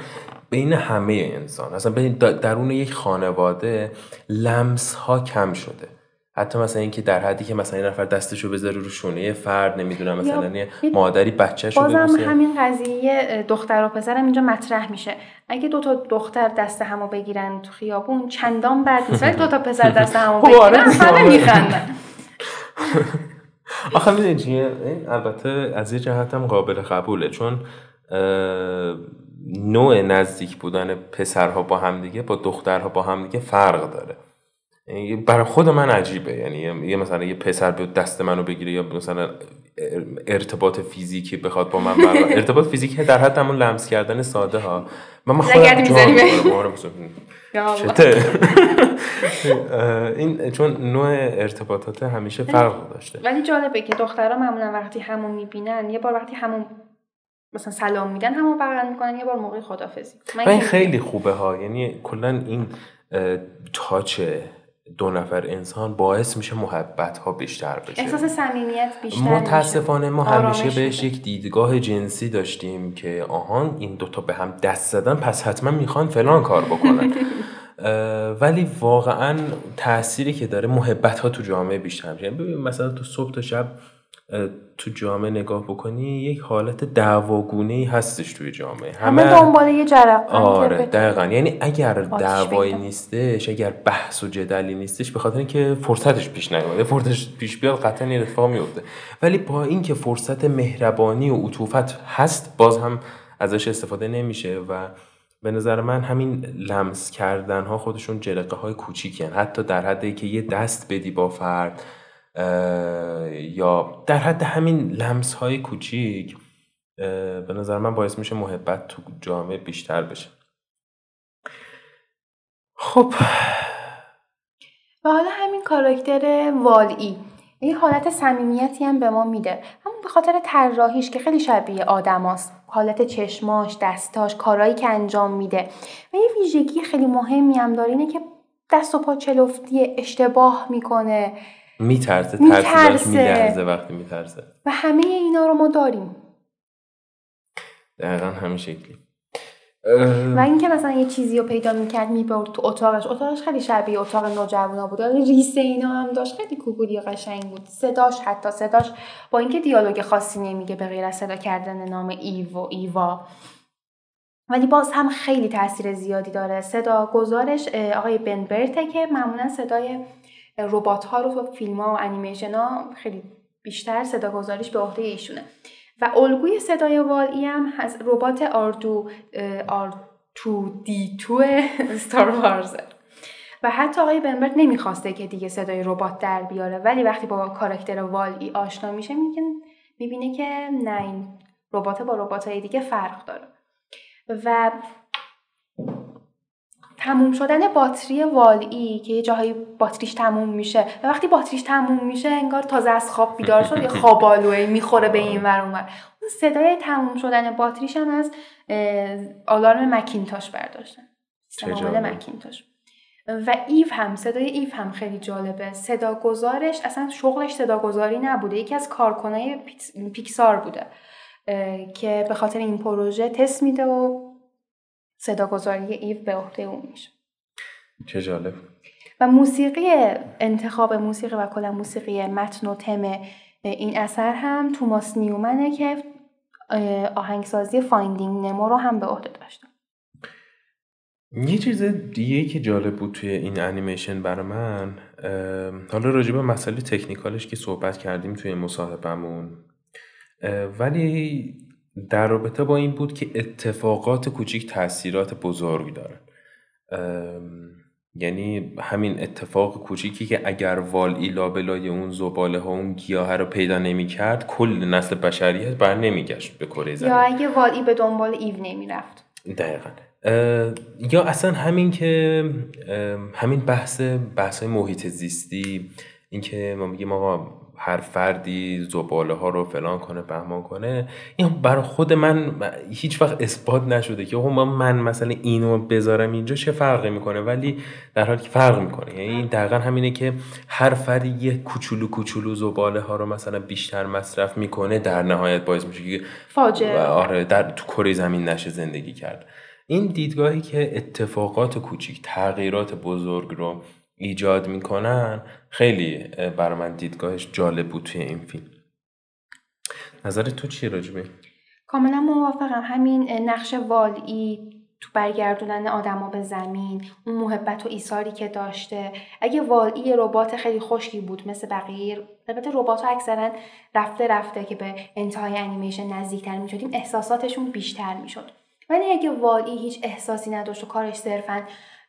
بین همه انسان اصلا بین درون یک خانواده لمس ها کم شده. حتی مثلا اینکه در حدی که مثلا این نفر دستشو بذاره رو شونه فرد نمی‌دونم مثلا یه مادری بچه‌شو بازم همین قضیه دختر و پسرم اینجا مطرح میشه. اگه دو تا دختر دست همو بگیرن تو خیابون چندان بد نیست. ولی دو تا پسر دست همو بگیرن همه میخندن. آخه می‌دونی این البته از یه جهت هم قابل قبوله چون نوع نزدیک بودن پسرها با همدیگه با دخترها با همدیگه فرق داره. برای خود من عجیبه. یعنی یه مثلا یه پسر بیاد دست منو بگیره یا مثلا ارتباط فیزیکی بخواد با من برقرار ارتباط فیزیکی در حد همون لمس کردن ساده ها. من خودم چته؟ این چون نوع ارتباطات همیشه فرق داشته. ولی جالبه که دخترها معمولا وقتی همون می‌بینن یه بار وقتی همون مثلا سلام میدن همون بغل می‌کنن یه بار موقع خدافزی این خیلی خوبه ها. یعنی کلا این تاچ دو نفر انسان باعث میشه محبت ها بیشتر بشه. احساس صمیمیت بیشتر متاسفانه ما همیشه بهش یک دیدگاه جنسی داشتیم که آهان این دوتا به هم دست زدن پس حتما می‌خوان فلان کار بکنن. ولی واقعا تأثیری که داره محبت ها تو جامعه بیشتر میشه. ببین مثلا تو صبح تا شب تو جامعه نگاه بکنی یک حالت دعواگونه ای هستش توی جامعه. همه دنبال یه جرق آره دقیقا. یعنی اگر دعوایی نیستش اگر بحث و جدلی نیستش به خاطر اینکه فرصتش پیش نیومده. فرصتش پیش بیاد قطعا یه اتفاق میفته ولی با اینکه فرصت مهربانی و عطوفت هست باز هم ازش استفاده نمیشه و به نظر من همین لمس کردن ها خودشون جرقه های کوچیکی حتی در حدی که یه دست بدی با فرد یا در حد همین لمس های کوچیک به نظر من باعث میشه محبت تو جامعه بیشتر بشه. خب. و حالا همین کاراکتر والی این حالت صمیمیتی هم به ما میده. همون به خاطر طراحیش که خیلی شبیه آدماست حالت چشماش دستاش کارهایی که انجام میده. و یه ویژگی خیلی مهمی هم داره اینه که دست و پا چلفتی اشتباه می‌کنه. میترسه ترسیداش میلرزه وقتی میترسه. و همه اینا رو ما داریم. دقیقا همین شکلی. و اینکه مثلا یه چیزی رو پیدا می‌کرد می‌برد تو اتاقش. اتاقش خیلی شبیه اتاق نوجوانا بود. ریسه اینا هم داشت. خیلی کوبولی و قشنگ بود. صداش حتی صداش با اینکه دیالوگ خاصی نمیگه به غیر از صدا کردن نام ایو و ایوا. ولی باز هم خیلی تاثیر زیادی داره. صدا گزارش آقای بن برته که معمولا صدای ربات ها رو تو فیلم ها و انیمیشن ها خیلی بیشتر صدا گذاریش به عهده ایشونه. و الگوی صدای والی هم از ربات آردو آرتو دی تو ستار وارز. و حتی آقای بنبرت نمی‌خواسته که دیگه صدای ربات در بیاره. ولی وقتی با کاراکتر والی آشنا میشه میگه می‌بینه که نه این ربات با ربات های دیگه فرق داره. و تموم شدن باتری والی که یه جاهایی باتریش تموم میشه. و وقتی باتریش تموم میشه انگار تازه از خواب بیدار شد یه خوابالوئه می‌خوره به این ور اون اون صدای تموم شدن باتریش هم از آلارم مکینتاش برداشتن. سیستم مکینتاش. و ایو هم صدای ایو هم خیلی جالبه. صدا گذارش اصلا شغلش صداگذاری نبوده. یکی از کارکنای پیکسار بوده که به خاطر این پروژه تست میده و صداگذاری ایو به عهده اون میشه. چه جالب. و موسیقی انتخاب موسیقی و کلا موسیقی متن و تم این اثر هم توماس نیومنه که آهنگسازی Finding Nemo رو هم به عهده داشته. یه چیز دیگه که جالب بود توی این انیمیشن برای من حالا راجع به مسئله تکنیکالش که صحبت کردیم توی مصاحبمون ولی در رابطه با این بود که اتفاقات کوچیک تاثیرات بزرگ دارن. یعنی همین اتفاق کوچیکی که اگر والی لابلای اون زباله ها اون گیاه رو پیدا نمی کرد کل نسل بشریت بر نمیگشت به کره زمین. یا اگه والی به دنبال ایو نمی رفت دقیقا یا اصلا همین که همین بحث بحث های محیط زیستی اینکه ما میگیم آقا هر فردی زباله ها رو فلان کنه بهمان کنه. این برای خود من هیچ وقت اثبات نشده که من مثلا اینو بذارم اینجا چه فرقی می‌کنه؟ ولی در حالی که فرق می‌کنه. یعنی دقیقا همینه که هر فردی یه کوچولو کوچولو زباله ها رو مثلا بیشتر مصرف می‌کنه در نهایت باعث میشه که فاجعه. آره در تو کره زمین نشه زندگی کرد. این دیدگاهی که اتفاقات کوچیک تغییرات بزرگ رو ایجاد می‌کنن خیلی برای من دیدگاهش جالب بود توی این فیلم. نظر تو چیه راجبه؟ کاملا موافقم. همین نقش والی تو برگردونن آدما به زمین اون محبت و ایثاری که داشته. اگه والی ربات خیلی خشکی بود مثل بقیه البته ربات ها اکثرا رفته رفته که به انتهای انیمیشن نزدیکتر می‌شدیم احساساتشون بیشتر می‌شد. ولی اگه والی هیچ احساسی نداشت و کارش صرفا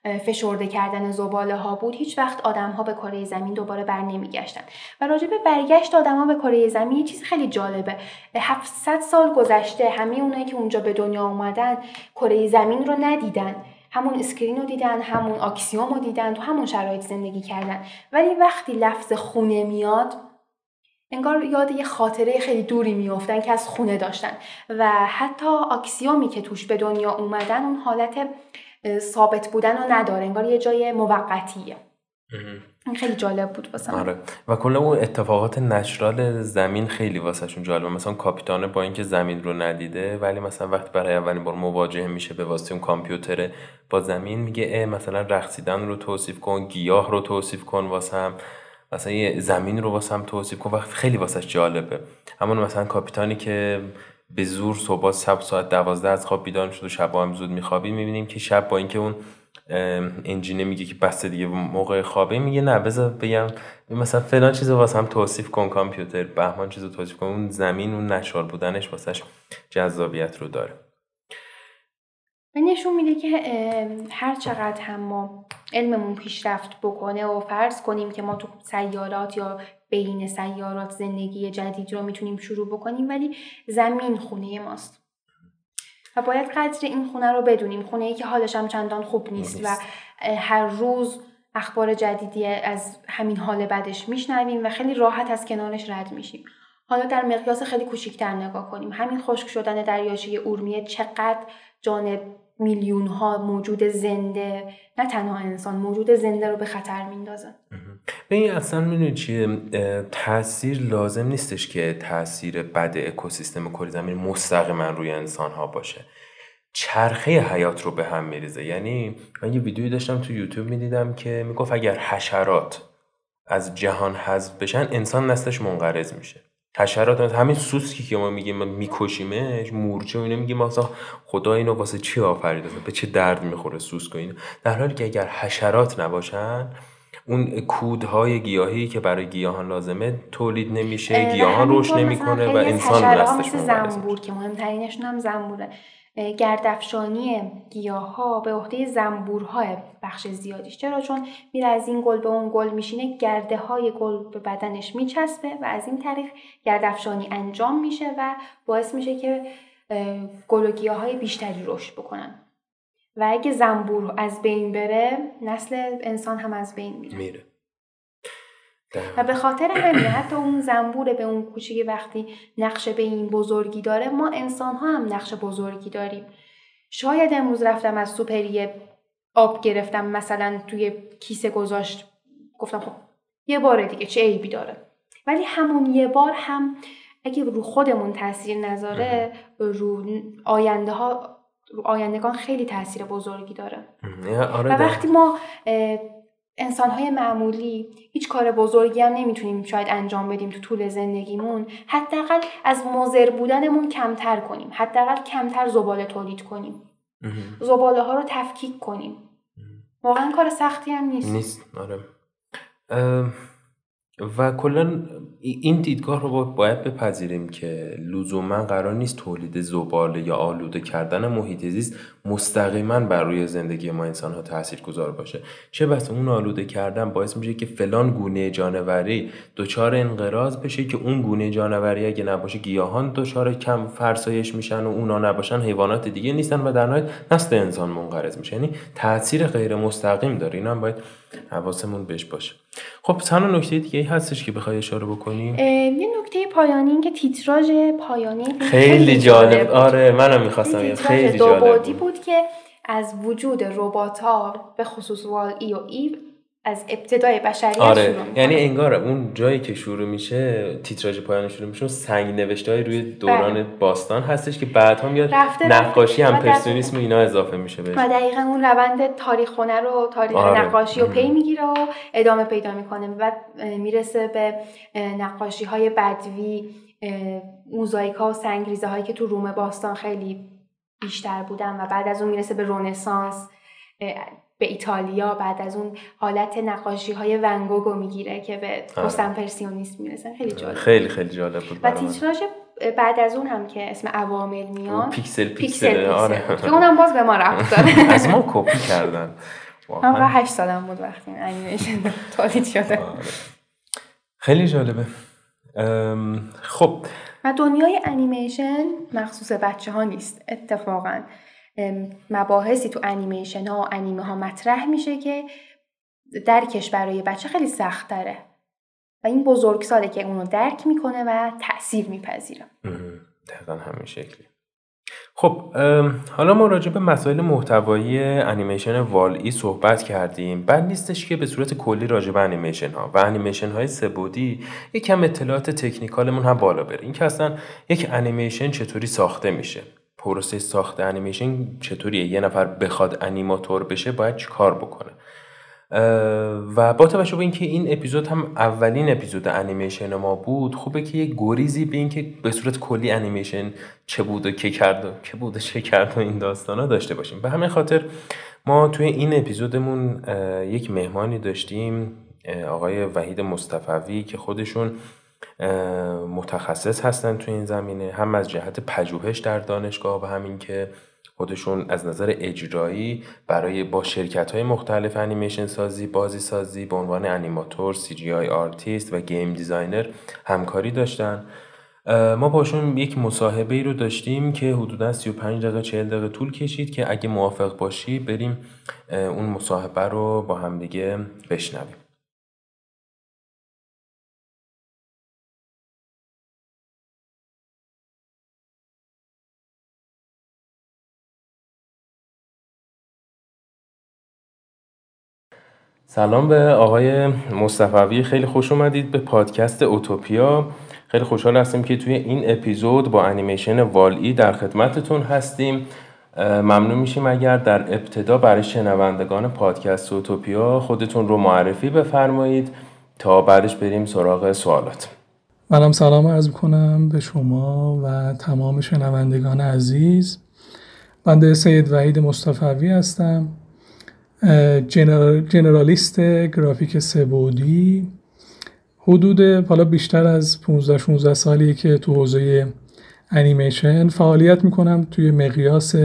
فشرده کردن زباله ها بود هیچ وقت آدم ها به کره زمین دوباره بر نمیگشتن. و راجع به برگشت آدم ها به کره زمین یه چیز خیلی جالبه. 700 سال گذشته همه اونایی که اونجا به دنیا اومدن کره زمین رو ندیدن. همون اسکرین رو دیدن همون Axiom رو دیدن تو همون شرایط زندگی کردن. ولی وقتی لفظ خونه میاد انگار یاد یه خاطره خیلی دوری میافتن که از خونه داشتن. و حتی آکسیومی که توش به دنیا اومدن اون حالت ثابت بودن رو نداره انگار یه جای موقتیه. این خیلی جالب بود واسه آره. و کلا اون اتفاقات نچرال زمین خیلی واسهشون جالبه. مثلا کاپیتان با اینکه زمین رو ندیده ولی مثلا وقتی برای اولین بار مواجه میشه به واسطه اون کامپیوتر با زمین میگه اه مثلا رقصیدن رو توصیف کن گیاه رو توصیف کن واسم. مثلا یه زمین رو واسم توصیف کن. وقتی خیلی واسش جالبه. همون مثلا کاپیتانی که به زور صبح سب ساعت دوازده از خواب بیدار شد و شب هم زود میخوابیم. می‌بینیم که شب با اینکه اون انجینه میگه که بسته دیگه موقع خوابه میگه نه بذار بگم مثلا فلان چیزو واسه هم توصیف کن کامپیوتر بهمان چیزو توصیف کن. اون زمین اون نشار بودنش واسش جذابیت رو داره. و نشون میده که هر چقدر هم ما علممون پیشرفت بکنه و فرض کنیم که ما تو سیارات یا بین سیارات زندگی جدید رو می‌تونیم شروع بکنیم ولی زمین خونه ماست. و باید قدر این خونه رو بدونیم. خونه ای که حالش هم چندان خوب نیست, و هر روز اخبار جدیدی از همین حال بدش میشنویم و خیلی راحت از کنارش رد میشیم. حالا در مقیاس خیلی کوچیکتر نگاه کنیم. همین خشک شدن دریاچه اورمیه چقدر جانب میلیون ها موجود زنده نه تنها انسان موجود زنده رو به خطر میندازه. این اصلا می‌دونی چیه؟ تاثیر لازم نیستش که تاثیر بد اکوسیستم کره زمین مستقیما روی انسان ها باشه. چرخه حیات رو به هم میریزه. یعنی من یه ویدیویی داشتم تو یوتیوب می‌دیدم که می‌گفت اگر حشرات از جهان حذف بشن انسان نسلش منقرض میشه. حشرات همین سوسکی که ما میگیم میکشیمش مورچه و اینو میگیم مثلا خدا اینو واسه چی آفریده؟ به چه درد می‌خوره سوسک و اینو در حالی که اگر حشرات نباشن اون کودهای گیاهی که برای گیاهان لازمه تولید نمیشه گیاهان رشد نمی‌کنه و انسان نسلش زنبور که مهمترینشون هم زنبوره. گردفشانی گیاه ها به عهده زنبورها بخش زیادیش. چرا؟ چون میره از این گل به اون گل میشینه گرده های گل به بدنش میچسبه و از این طریق گردفشانی انجام میشه و باعث میشه که گل و گیاه های بیشتری رشد بکنن. و اگه زنبور از بین بره نسل انسان هم از بین میره, میره. و به خاطر همین حتی اون زنبور به اون کوچیک وقتی نقشه به این بزرگی داره ما انسان ها هم نقش بزرگی داریم. شاید امروز رفتم از سوپری آب گرفتم مثلا توی کیسه گذاشت گفتم خب یه بار دیگه چه عیبی داره؟ ولی همون یه بار هم اگه رو خودمون تاثیر نذاره رو آینده ها رو آیندگان خیلی تاثیر بزرگی داره. آره و وقتی ما انسان های معمولی هیچ کار بزرگی هم نمی‌تونیم شاید انجام بدیم تو طول زندگیمون. حداقل از مضر بودنمون کمتر کنیم حداقل کمتر زباله تولید کنیم. زباله ها رو تفکیک کنیم. واقعا کار سختی هم نیست. نیست. آره. و کلا این دیدگاه رو باید بپذیریم که لزوما قرار نیست تولید زباله یا آلوده کردن محیط زیست مستقیما بر روی زندگی ما انسان ها تاثیر گذار باشه. چه بس اون آلوده کردن باعث میشه که فلان گونه جانوری دچار انقراض بشه که اون گونه جانوری اگه نباشه گیاهان دچار کم فرسایش میشن و اونا نباشن حیوانات دیگه نیستن و در نهایت نسل انسان منقرض میشه. یعنی تاثیر غیر مستقیم داره. اینا هم باید حواسمون بهش باشه. خب تنها نکته دیگه هستش که بخوای اشاره بکنی؟ یه نکته پایانی این که تیتراژ پایانی خیلی, جالب آره منم می‌خواستم خیلی جالب بود. که از وجود ربات ها به خصوص وال ای و ایو از ابتدای بشریت آره. یعنی انگار اون جایی که شروع میشه تیتراژ پایان شروع میشه سنگ نوشته های روی دوران بله. باستان هستش که بعدها میاد نقاشی هم پرسونیسم اینا اضافه میشه بهش و دقیقا اون روند تاریخ خونه رو تاریخ آره. نقاشی رو پی می‌گیره و ادامه پیدا می‌کنه و می‌رسه به نقاشی های بدوی موزاییک ها و سنگریزه هایی که تو روم باستان خیلی بیشتر بودن و بعد از اون می‌رسه به رونسانس به ایتالیا بعد از اون حالت نقاشی های ونگوگو می‌گیره که به آره. پرسیونیست می‌رسن خیلی جالب. خیلی خیلی جالب بود و تیتراژ بعد از اون هم که اسم عوامل میاد پیکسل پیکسل، پیکسل، آره. که اونم باز به ما رفت داره. از ما کپی کردن. من هشت سالم بود وقتی این انیمیشن تولید شده. آره. خیلی جالبه. خب. و دنیای انیمیشن مخصوص بچه ها نیست اتفاقا. مباحثی تو انیمیشن ها و انیمه ها مطرح میشه که درکش برای بچه خیلی سخت داره و این بزرگساله که اونو درک می‌کنه و تاثیر میپذیره. دقیقا همین شکلی. خب حالا ما راجع به مسائل محتوایی انیمیشن وال‌ای صحبت کردیم. بد نیستش که به صورت کلی راجع به انیمیشن ها و انیمیشن های سه بعدی یکم اطلاعات technical مون هم بالا بره. این که اصلا یک انیمیشن چطوری ساخته میشه. پروسه ساخت انیمیشن چطوریه؟ یه نفر بخواد انیماتور بشه باید چیکار بکنه؟ و با توجه به اینکه این اپیزود هم اولین اپیزود انیمیشن ما بود خوبه که یه گریزی به اینکه به صورت کلی انیمیشن چه بود و که کرد و که بود و چه کرد و این داستان ها داشته باشیم. به همین خاطر ما توی این اپیزودمون یک مهمانی داشتیم آقای وحید مصطفوی که خودشون متخصص هستن توی این زمینه. هم از جهت پژوهش در دانشگاه و همین که خودشون از نظر اجرایی برای با شرکت های مختلف انیمیشن سازی بازی سازی به عنوان انیماتور CGI artist و game designer همکاری داشتن. ما باشون یک مصاحبه ای رو داشتیم که حدودا 35 دقیقه 40 دقیقه طول کشید که اگه موافق باشی بریم اون مصاحبه رو با همدیگه بشنویم. سلام به آقای مصطفوی خیلی خوش اومدید به پادکست اوتوپیا. خیلی خوشحال هستیم که توی این اپیزود با انیمیشن والی در خدمتتون هستیم. ممنون میشیم اگر در ابتدا برای شنوندگان پادکست اوتوپیا خودتون رو معرفی بفرمایید تا بعدش بریم سراغ سوالات. منم سلام عرض کنم به شما و تمام شنوندگان عزیز. بنده سید وحید مصطفوی هستم. جنرالیست گرافیک سبودی حدود حالا بیشتر از 15 16 سالی که تو حوزه انیمیشن فعالیت می‌کنم توی مقیاس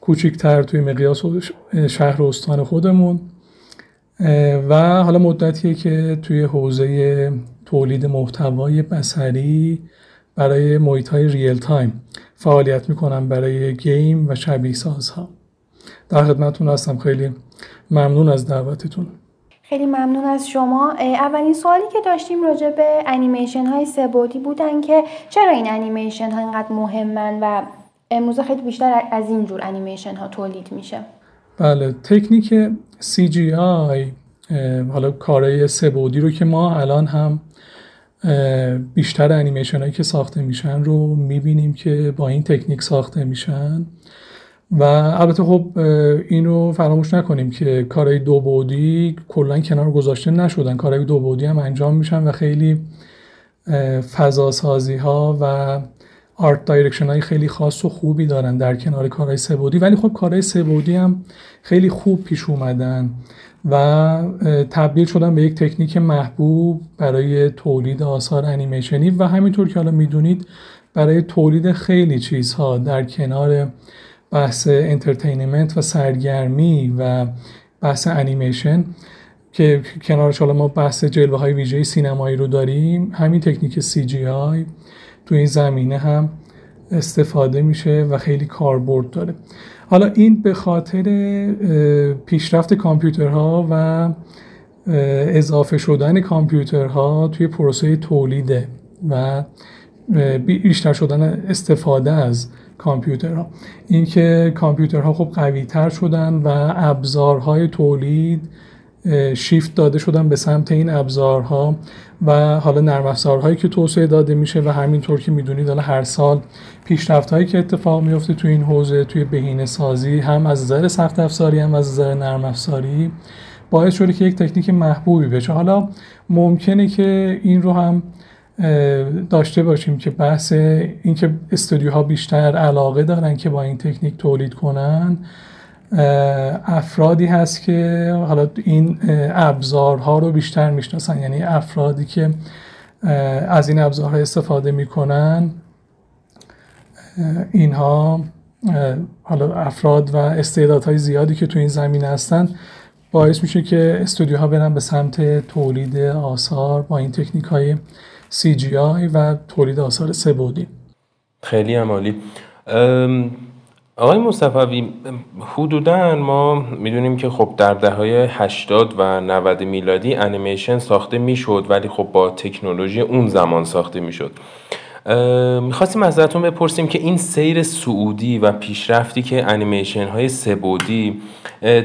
کوچیکتر توی مقیاس شهر و استان خودمون. و حالا مدتیه که توی حوزه تولید محتوای بسری برای محیط های real time فعالیت می‌کنم برای game و شبیه سازها در خدمتتون هستم. خیلی ممنون از دعوتتون. خیلی ممنون از شما. اولین سوالی که داشتیم راجع به انیمیشن های سه‌بعدی بودن که چرا این انیمیشن ها اینقدر مهمن و امروز خیلی بیشتر از این جور انیمیشن ها تولید میشه؟ بله تکنیک CGI حالا کارهای سه‌بعدی رو که ما الان هم بیشتر انیمیشن هایی که ساخته میشن رو می‌بینیم که با این تکنیک ساخته میشن. و البته خب این رو فراموش نکنیم که کارهای دو بعدی کلا کنار گذاشته نشدن. کارهای دو بعدی هم انجام میشن و خیلی فضاسازی ها و art direction های خیلی خاص و خوبی دارن در کنار کارهای سه بعدی ولی خب کارهای سه بعدی هم خیلی خوب پیش اومدن و تبدیل شدن به یک تکنیک محبوب برای تولید آثار انیمیشنی. و همینطور که حالا می‌دونید برای تولید خیلی چیزها در کنار بحث entertainment و سرگرمی و بحث انیمیشن که کنارش حالا ما بحث جلوه های ویژه سینمایی رو داریم همین تکنیک CGI تو این زمینه هم استفاده میشه و خیلی کاربرد داره. حالا این به خاطر پیشرفت کامپیوترها و اضافه شدن کامپیوترها توی پروسه تولیده و بیشتر شدن استفاده از کامپیوترها. اینکه کامپیوترها خب قوی تر شدن و ابزارهای تولید شیفت داده شدن به سمت این ابزارها و حالا نرم افزارهایی که توسعه داده میشه و همینطور که می‌دونید حالا هر سال پیشرفت هایی که اتفاق میفته توی این حوزه توی بهینه سازی هم از نظر سخت افزاری هم از نظر نرم افزاری باعث شده که یک تکنیک محبوبی بشه. حالا ممکنه که این رو هم داشته باشیم که بحث اینکه استودیوها بیشتر علاقه دارن که با این تکنیک تولید کنن افرادی هست که حالا این ابزارها رو بیشتر می‌شناسن. یعنی افرادی که از این ابزارها استفاده می‌کنن اینها حالا افراد و استعدادهای زیادی که تو این زمین هستن باعث میشه که استودیوها برن به سمت تولید آثار با این تکنیک های CGI و تولید آثار سبودی خیلی عمالی. آقای مصطفی حدودا ما می‌دونیم که خب در دههای 80 و 90 میلادی انیمیشن ساخته می‌شد ولی خب با تکنولوژی اون زمان ساخته می‌شد. می‌خواستیم ازتون بپرسیم که این سیر سعودی و پیشرفتی که انیمیشن های سبودی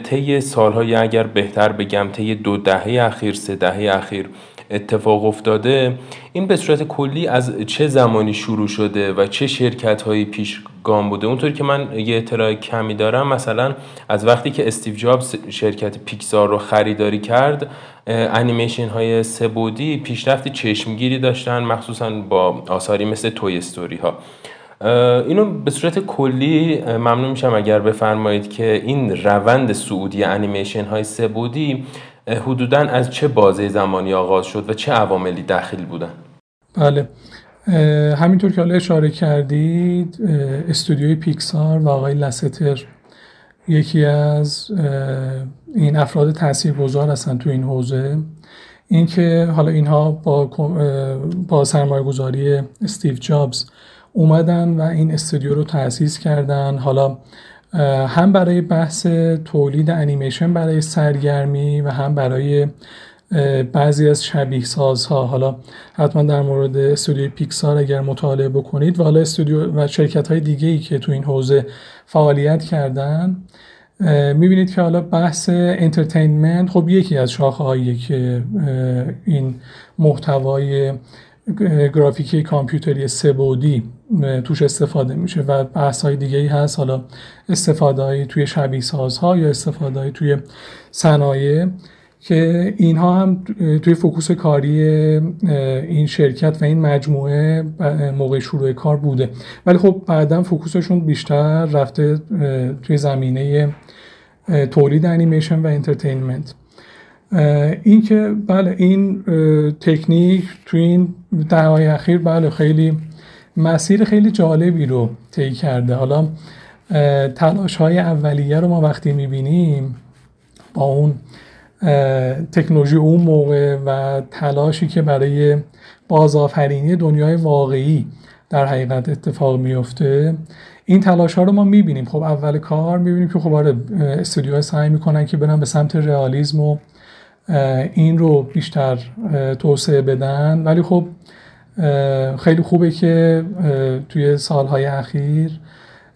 طی سالهای اگر بهتر بگم طی دو دهه اخیر سه دهه اخیر اتفاق افتاده این به صورت کلی از چه زمانی شروع شده و چه شرکت هایی پیشگام بوده؟ اونطوری که من یه اطلاع کمی دارم مثلا از وقتی که استیو جابز شرکت پیکسار رو خریداری کرد انیمیشن های سبودی پیشرفتی چشمگیری داشتن مخصوصا با آثاری مثل توی استوری ها اینو به صورت کلی ممنون میشم اگر بفرمایید که این روند سعودی انیمیشن های سبودی حدودا از چه بازه زمانی آغاز شد و چه عواملی داخل بودن؟ بله. همینطور که حالا اشاره کردید استودیوی پیکسار و آقای لستر یکی از این افراد تاثیرگذار هستن تو این حوزه. اینکه حالا اینها با با سرمایه گذاری استیو جابز اومدن و این استودیو رو تأسیس کردن. حالا هم برای بحث تولید انیمیشن برای سرگرمی و هم برای بعضی از شبیه سازها. حالا حتما در مورد استودیو پیکسار اگر مطالعه بکنید و حالا استودیو و شرکت های دیگه ای که تو این حوزه فعالیت کردن می‌بینید که حالا بحث entertainment خب یکی از شاخه که این محتوای گرافیکی کامپیوتری سبودی توش استفاده میشه و بحث های دیگه ای هست. حالا استفاده های توی شبیه سازها یا استفاده های توی صنایع که اینها هم توی فکوس کاری این شرکت و این مجموعه موقع شروع کار بوده. ولی خب بعدا فکوسشون بیشتر رفته توی زمینه تولید انیمیشن و entertainment. این که بله این تکنیک توی این دهه‌های اخیر بله خیلی مسیر خیلی جالبی رو طی کرده. حالا تلاش های اولیه رو ما وقتی می‌بینیم با اون تکنولوژی اون موقع و تلاشی که برای بازآفرینی دنیای واقعی در حقیقت اتفاق میفته این تلاش ها رو ما می‌بینیم. خب اول کار می‌بینیم که خب آره استودیوها سعی می‌کنن که برن به سمت رئالیسم و این رو بیشتر توسعه بدن. ولی خب خیلی خوبه که توی سالهای اخیر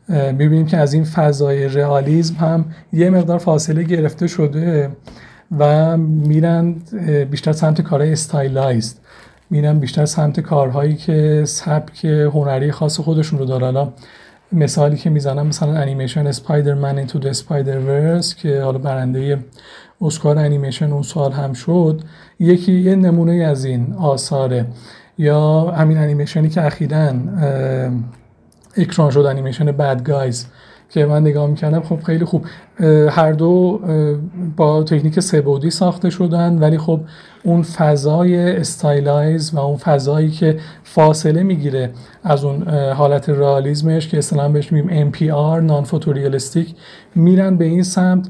می‌بینیم که از این فضای رئالیسم هم یه مقدار فاصله گرفته شده و میرن بیشتر سمت کارهای استایلایزد. میرن بیشتر سمت کارهایی که سبک هنری خاص خودشون رو داره مثالی که می‌زنم مثلا انیمیشن Spider-Man Into the Spider-Verse که حالا برنده اسکار انیمیشن اون سال هم شد یکی یه نمونه از این آثاره. یا همین انیمیشنی که اخیرا اکران شد انیمیشن Bad Guys که من نگاه می‌کردم خب خیلی خوب. هر دو با تکنیک سه‌بعدی ساخته شدن ولی خب اون فضای stylized و اون فضایی که فاصله می‌گیره از اون حالت رئالیسمش که اصلا بهش میگیم NPR نان فوتوریالیستیک میرن به این سمت.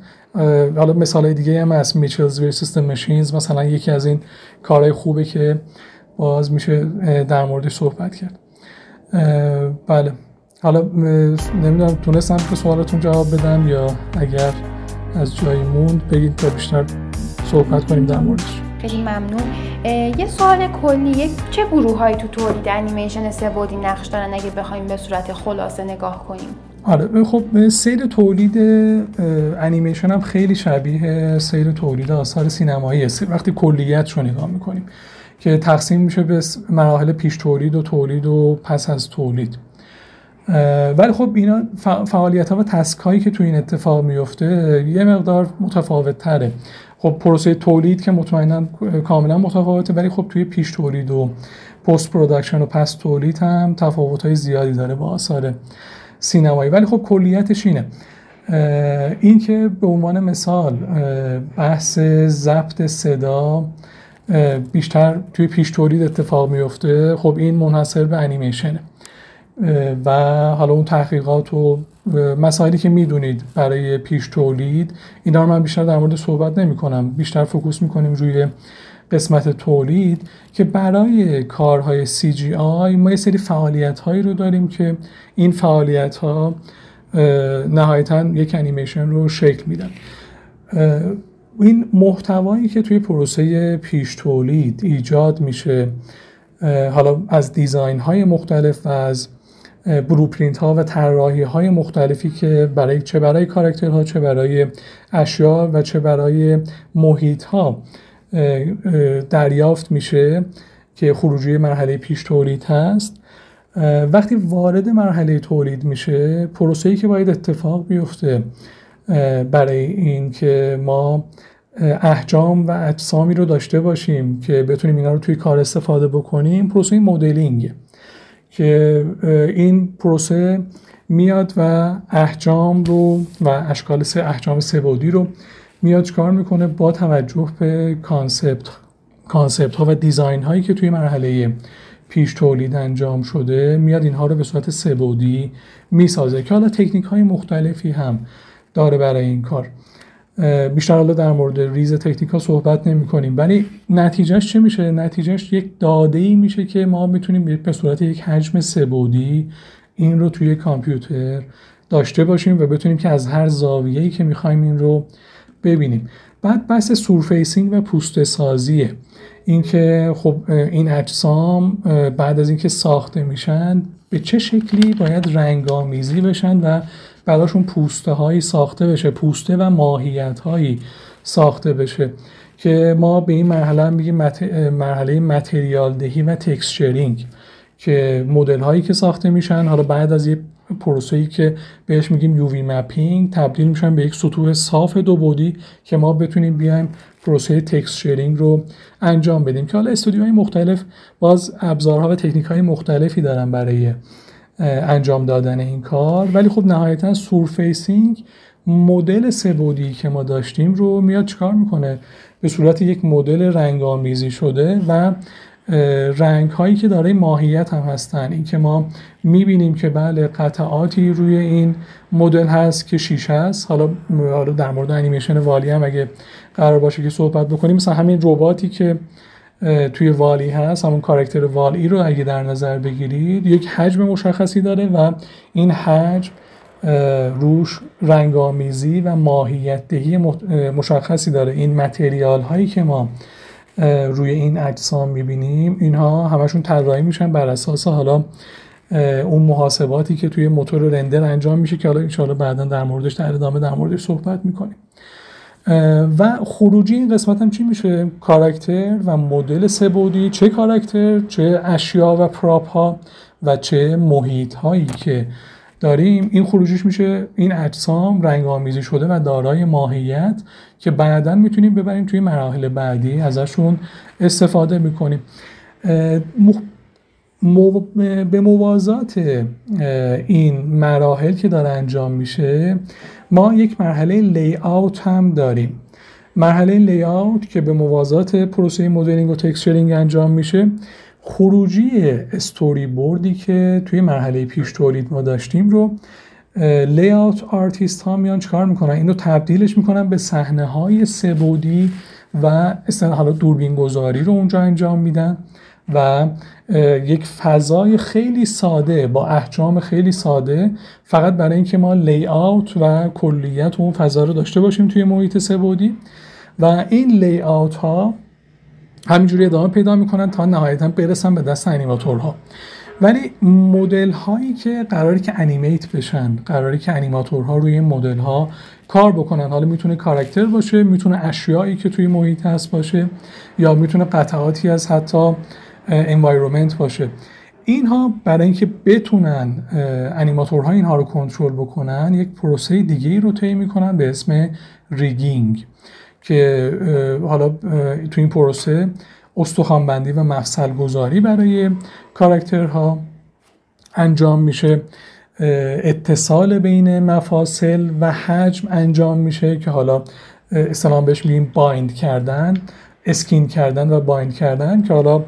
حالا مثال دیگه هم از میچلز ورسیس ماشینز مثلا یکی از این کارهای خوبه که باز میشه در موردش صحبت کرد. بله. حالا نمی‌دونم تونستم که سوالتون جواب بدم یا اگر از جایی موند بگید تا بیشتر صحبت کنیم در موردش. خیلی ممنون. یه سوال کلی چه گروه هایی تو تولید انیمیشن سبودی نقش دارن اگه بخوایم به صورت خلاصه نگاه کنیم؟ آره خب سیر تولید انیمیشن هم خیلی شبیه سیر تولید آثار سینمایی وقتی کلیت رو نگاه می‌کنیم. که تقسیم میشه به مراحل پیش تولید و تولید و پس از تولید. ولی خب اینا فعالیت ها و تسک هایی که تو این اتفاق میفته یه مقدار متفاوت تره خب پروسه تولید که مطمئنا کاملا متفاوته ولی خب توی پیش تولید و post production و پس تولید هم تفاوت های زیادی داره با آثار سینمایی. ولی خب کلیتش اینه. این که به عنوان مثال بحث ضبط صدا بیشتر توی پیش تولید اتفاق میفته. خب این منحصر به انیمیشنه. و حالا اون تحقیقات و مسائلی که می‌دونید برای پیش تولید اینا رو من بیشتر در مورد صحبت نمی کنم بیشتر focus می‌کنیم روی قسمت تولید که برای کارهای CGI ما یه سری فعالیت هایی رو داریم که این فعالیت ها نهایتا یک انیمیشن رو شکل میدن. این محتوایی که توی پروسه پیش تولید ایجاد میشه حالا از design های مختلف و از بروپرینت ها و طراحی های مختلفی که برای چه برای کاراکترها چه برای اشیاء و چه برای محیط ها دریافت میشه که خروجی مرحله پیش تولید هست وقتی وارد مرحله تولید میشه پروسه‌ای که باید اتفاق بیفته برای این که ما احجام و اجسامی رو داشته باشیم که بتونیم اینا رو توی کار استفاده بکنیم پروسه مدلینگ که این پروسه میاد و احجام رو و اشکال سه احجام سه‌بعدی رو میاد چکار می‌کنه؟ با توجه به concept concept ها و design هایی که توی مرحله پیش تولید انجام شده میاد اینها رو به صورت سه‌بعدی می‌سازه که حالا تکنیک های مختلفی هم داره برای این کار. بیشتر حالا در مورد ریز تکنیک ها صحبت نمی کنیم. ولی نتیجهش چه میشه؟ نتیجهش یک داده ای میشه که ما می‌تونیم به صورت یک حجم سه‌بعدی این رو توی کامپیوتر داشته باشیم و بتونیم که از هر زاویه‌ای که می‌خوایم این رو ببینیم. بعد بحث surfacing و پوست سازیه اینکه خب این اجسام بعد از اینکه ساخته میشن به چه شکلی باید رنگامیزی بشن و براشون پوسته هایی ساخته بشه پوسته و ماهیت هایی ساخته بشه که ما به این مرحله هم بگیم مرحله material دهی و texturing که مدل هایی که ساخته میشن. حالا بعد از یه پروسه‌ای که بهش میگیم UV mapping تبدیل میشن به یک سطوح صاف دو بعدی که ما بتونیم بیایم پروسه texturing رو انجام بدیم. که حالا استودیوهای مختلف باز ابزارها و تکنیک های مختلفی دارن برای انجام دادن این کار. ولی خب نهایتا surfacing مدل سه‌بعدی که ما داشتیم رو میاد چکار می‌کنه؟ به صورت یک مدل رنگامیزی شده و رنگ هایی که داره ماهیت هم هستن. این که ما می‌بینیم که بله قطعاتی روی این مدل هست که شیشه است. حالا در مورد انیمیشن والی هم اگه قرار باشه که صحبت بکنیم مثلا همین رباتی که توی والی هست همون کارکتر والی رو اگه در نظر بگیرید یک حجم مشخصی داره و این حجم روش رنگامیزی و ماهیت دهی مشخصی داره. این متریال هایی که ما روی این اجسام می‌بینیم اینها همشون طراحی میشن بر اساس حالا اون محاسباتی که توی موتور رندر انجام میشه که حالا انشاءالله بعدا در موردش در ادامه در موردش صحبت می‌کنیم. و خروجی این قسمت هم چی میشه؟ کاراکتر و مدل سبودی چه کاراکتر چه اشیا و پراپ ها و چه محیط هایی که داریم. این خروجیش میشه این اجسام رنگ آمیزی شده و دارای ماهیت که بعدا می‌تونیم ببریم توی مراحل بعدی ازشون استفاده می‌کنیم. به موازات این مراحل که داره انجام میشه ما یک مرحله layout هم داریم. مرحله layout که به موازات پروسه مدلینگ و texturing انجام میشه خروجی استوری بوردی که توی مرحله پیش تولید ما داشتیم رو layout artist ها میان چکار می‌کنن؟ اینو تبدیلش می‌کنن به صحنه های سه‌بعدی و حالا دوربین گذاری رو اونجا انجام میدن و یک فضای خیلی ساده با احجام خیلی ساده فقط برای اینکه ما layout و کلیت اون فضا رو داشته باشیم توی محیط سه‌بعدی و این layout ها همینجوری ادامه پیدا می‌کنن تا نهایتا برسن به دست انیماتورها. ولی مدل هایی که قراری که animate بشن قراری که انیماتورها روی این مدل ها کار بکنن. حالا می‌تونه کاراکتر باشه می‌تونه اشیایی که توی محیط هست باشه یا می‌تونه قطعاتی از حتی environment باشه. اینها برای اینکه بتونن انیماتورها اینها رو کنترل بکنن یک پروسه دیگه ای رو طی می‌کنن به اسم rigging که حالا تو این پروسه استخوانبندی و مفصل گذاری برای کاراکترها انجام میشه. اتصال بین مفاصل و حجم انجام میشه که حالا اسلام بهش میگیم بایند کردن اسکین کردن و بایند کردن که حالا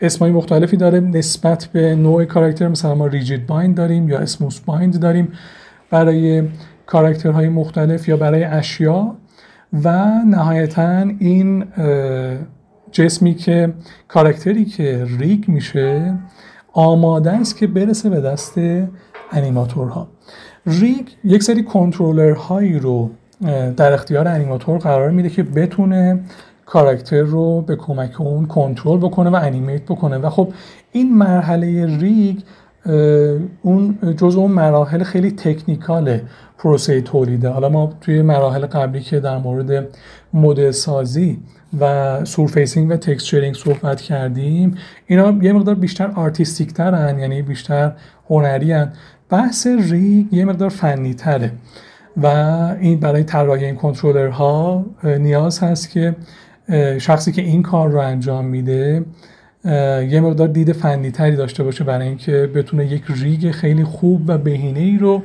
اسمای مختلفی داره نسبت به نوع کاراکتر مثلا ما ریجید بایند داریم یا اسموس بایند داریم برای کاراکترهای مختلف یا برای اشیا. و نهایتا این جسمی که کاراکتری که rig میشه آماده است که برسه به دست انیماتورها. rig یک سری کنترلر هایی رو در اختیار انیماتور قرار میده که بتونه کاراکتر رو به کمک اون کنترل بکنه و animate بکنه. و خب این مرحله rig اون جز اون مراحل خیلی technical پروسه تولیده. حالا ما توی مراحل قبلی که در مورد مدل سازی و surfacing و texturing صحبت کردیم اینا یه مقدار بیشتر artistic ترن یعنی بیشتر هنری هن. بحث rig یه مقدار فنی تره و این برای طراحی این کنترلرها نیاز هست که شخصی که این کار رو انجام میده یه مقدار دید فنی تری داشته باشه برای اینکه بتونه یک rig خیلی خوب و بهینه ای رو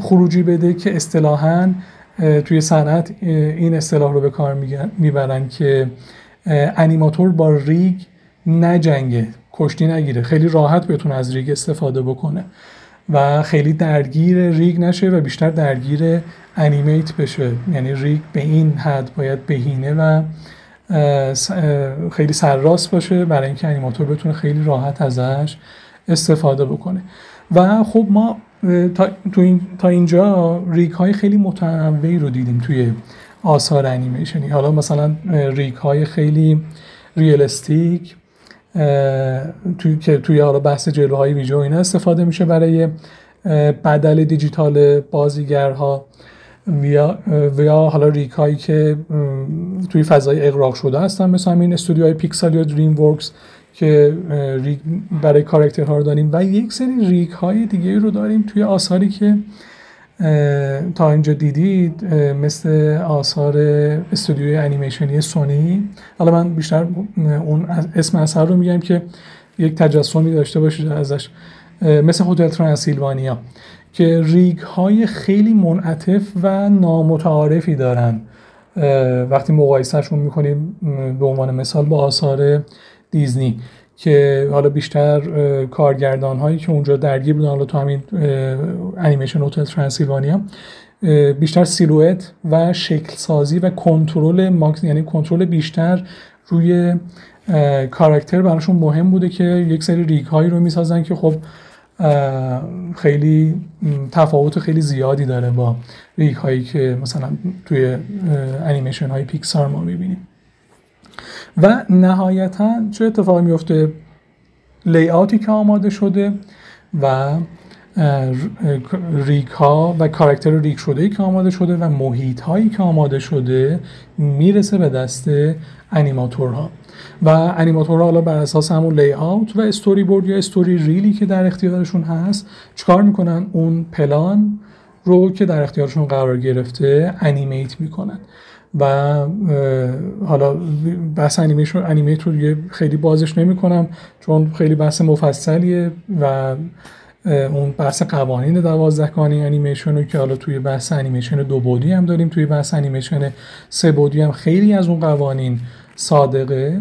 خروجی بده که اصطلاحا توی صنعت این اصطلاح رو به کار می‌برن که انیماتور با rig نجنگه کشتی نگیره خیلی راحت بتونه از rig استفاده بکنه. و خیلی درگیر rig نشه و بیشتر درگیر animate بشه. یعنی rig به این حد باید بهینه و خیلی سرراست باشه برای اینکه انیماتور بتونه خیلی راحت ازش استفاده بکنه. و خب ما تا, این، تا اینجا ریگ های خیلی متنوعی رو دیدیم توی آثار انیمیشنی. حالا مثلا ریگ های خیلی ریالستیک توی که توی حالا بحث جلوه ویژه و اینا استفاده میشه برای بدل دیجیتال بازیگرها ویا, ویا حالا rig هایی که توی فضای اغراق شده هستن مثل همین استودیوهای پیکسار یا دریم ورکس که برای کارکترها رو داریم. و یک سری rig های دیگه رو داریم توی آثاری که تا اینجا دیدید مثل آثار استودیوی انیمیشنی سونی. حالا من بیشتر اون اسم اثر رو میگم که یک تجسمی داشته باشید ازش. مثل هتل ترانسیلوانیا که rig های خیلی منعطف و نامتعارفی دارن. وقتی مقایسهشون می‌کنیم به عنوان مثال با آثار دیزنی. که حالا بیشتر کارگردان هایی که اونجا درگیر بودن حالا تو همین انیمیشن هتل ترانسیلوانیا بیشتر silhouette و شکل سازی و کنترل ماکس یعنی کنترل بیشتر روی کاراکتر براشون مهم بوده که یک سری rig هایی رو می‌سازن که خب خیلی تفاوت خیلی زیادی داره با rig هایی که مثلا توی انیمیشن های پیکسار ما می‌بینیم. و نهایتا چه اتفاقی میفته layout ی که آماده شده و rig ها و کاراکتر rig شده ای که آماده شده و محیط هایی که آماده شده می‌رسه به دست انیماتورها. و انیماتورها حالا بر اساس همون layout و استوری بورد یا story reel ی که در اختیارشون هست چکار می‌کنن؟ اون پلان رو که در اختیارشون قرار گرفته انیمیت می‌کنن. و حالا بحث انیمیشن انیمیت رو دیگه خیلی بازش نمی کنم چون خیلی بحث مفصلیه و اون بحث قوانین دوازدهگانه انیمیشن رو که حالا توی بحث انیمیشن دو بودی هم داریم توی بحث انیمیشن سه بودی هم خیلی از اون قوانین صادقه.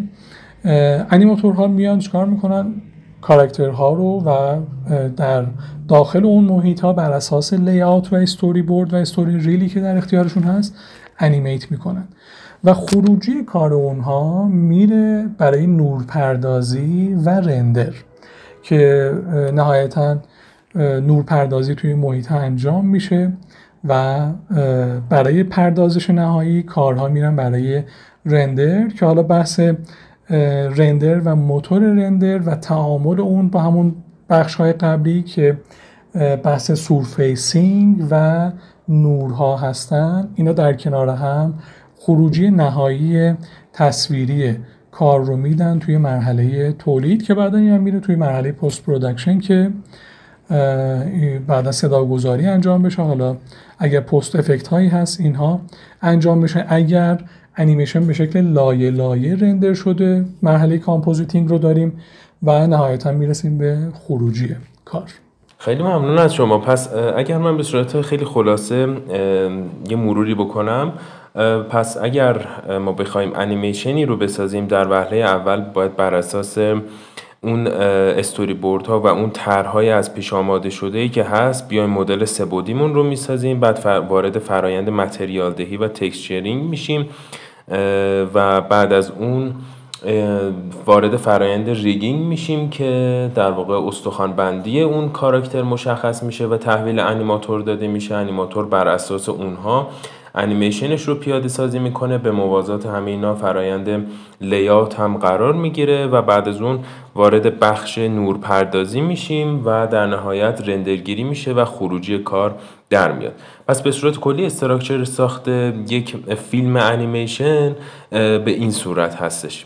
انیماتورها میان چکار می‌کنن؟ کاراکترها رو و در داخل اون محیط ها بر اساس لیاوت و استوری بورد و استوری ریلی که در اختیارشون هست انیمیت می‌کنن. و خروجی کار اونها میره برای نورپردازی و رندر که نهایتا نورپردازی توی محیط انجام میشه و برای پردازش نهایی کارها میرن برای render که حالا بحث render و موتور render و تعامل اون با همون بخش های قبلی که بحث surfacing و نورها هستن اینا در کنار هم خروجی نهایی تصویری کار رو میدن توی مرحله تولید که بعدا هم میره توی مرحله post-production که بعدا صدا گذاری انجام بشه. حالا اگر post effect هایی هست اینها انجام بشه. اگر انیمیشن به شکل لایه لایه render شده مرحله compositing رو داریم و نهایتا می‌رسیم به خروجی کار. خیلی ممنون از شما. پس اگر من به صورت خیلی خلاصه یه مروری بکنم پس اگر ما بخوایم انیمیشنی رو بسازیم در وهله اول باید بر اساس اون استوری بورد ها و اون طرحهای از پیش آماده شده ای که هست بیایم مدل سه‌بعدیمون رو می‌سازیم. بعد وارد فرایند material دهی و texturing میشیم و بعد از اون وارد فرایند rigging میشیم که در واقع استخوان بندی اون کاراکتر مشخص میشه و تحویل انیماتور داده میشه. انیماتور بر اساس اونها انیمیشنش رو پیاده سازی می‌کنه. به موازات همه اینا فرایند layout هم قرار می‌گیره و بعد از اون وارد بخش نور پردازی میشیم و در نهایت render گیری میشه و خروجی کار در میاد. پس به صورت کلی استراکچر ساخت یک فیلم انیمیشن به این صورت هستش.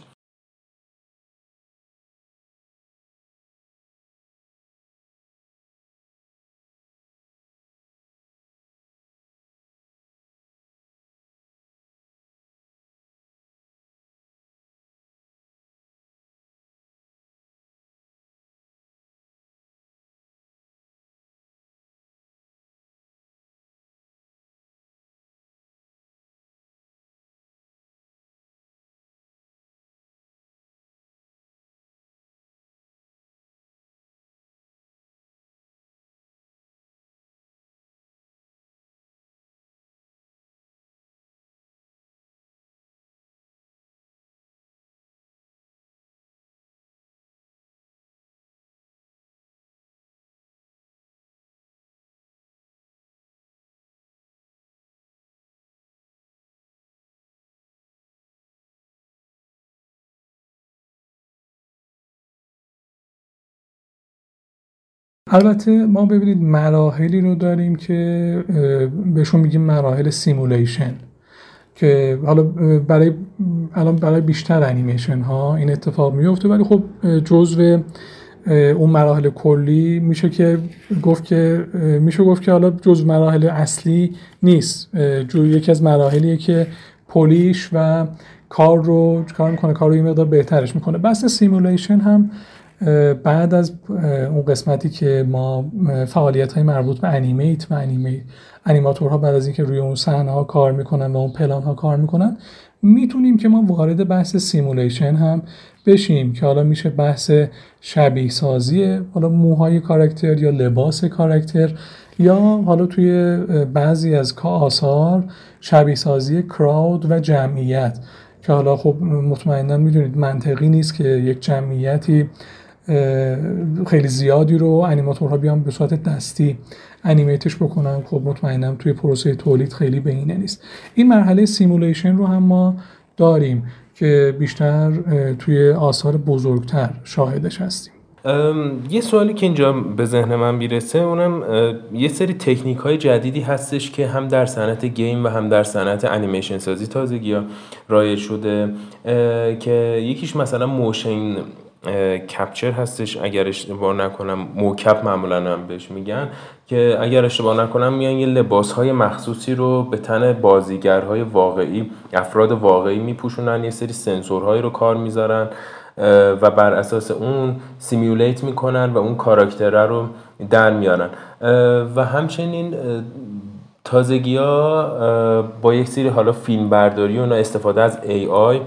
البته ما ببینید مراحلی رو داریم که بهشون میگیم مراحل simulation که حالا برای الان برای بیشتر انیمیشن ها این اتفاق میفته ولی خب جزو اون مراحل کلی میشه که گفت که میشه گفت که حالا جزو مراحل اصلی نیست. جزو یکی از مراحلیه که polish و کار رو کار می‌کنه؟ کار رو این مقدار بهترش می‌کنه. بحث simulation هم بعد از اون قسمتی که ما فعالیت های مربوط به animate و animate انیماتورها بعد از اینکه روی اون صحنه ها کار می‌کنن و اون پلان ها کار می‌کنن می‌تونیم که ما وارد بحث simulation هم بشیم که حالا میشه بحث شبیه سازی حالا موهای کاراکتر یا لباس کاراکتر یا حالا توی بعضی از آثار شبیه سازی crowd و جمعیت. که حالا خب مطمئنا می‌دونید منطقی نیست که یک جمعیتی خیلی زیادی رو انیماتورها بیان به صورت دستی animate ش بکنن. خب مطمئنم توی پروسه تولید خیلی بهینه نیست. این مرحله simulation رو هم ما داریم که بیشتر توی آثار بزرگتر شاهدش هستیم. یه سوالی که اینجا به ذهن من می‌رسه اونم یه سری تکنیک های جدیدی هستش که هم در صنعت game و هم در صنعت انیمیشن سازی تازگی ها رایج شده که یکیش مثلا motion capture هستش. اگر اشتباه نکنم mocap معمولا هم بهش میگن که اگر اشتباه نکنم میان یه لباس های مخصوصی رو به تن بازیگرهای واقعی افراد واقعی میپوشونن یه سری سنسورهایی رو کار می‌ذارن و بر اساس اون simulate می‌کنن و اون کاراکتره رو در میارن. و همچنین تازگی ها با یک سری حالا فیلم برداری و استفاده از AI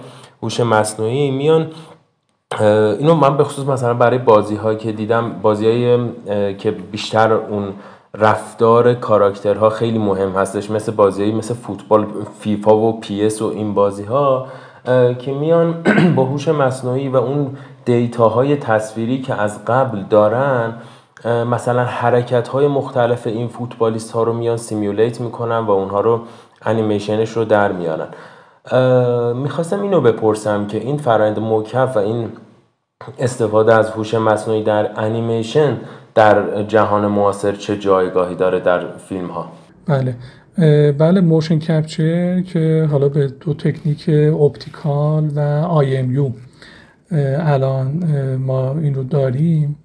هوش مصنوعی میان اینو من به خصوص مثلا برای بازی هایی که دیدم بازی که بیشتر اون رفتار کاراکترها خیلی مهم هستش مثل بازی مثل فوتبال فیفا و PES و این بازی ها که میان با هوش مصنوعی و اون data های تصویری که از قبل دارن مثلا حرکت های مختلف این فوتبالیست ها رو میان simulate می‌کنن و اونها رو انیمیشنش رو در میارن. می‌خواستم اینو بپرسم که این فرآیند mocap و این استفاده از هوش مصنوعی در انیمیشن در جهان معاصر چه جایگاهی داره در فیلم ها بله بله motion capture که حالا به دو تکنیک optical و یو. الان ما این رو داریم.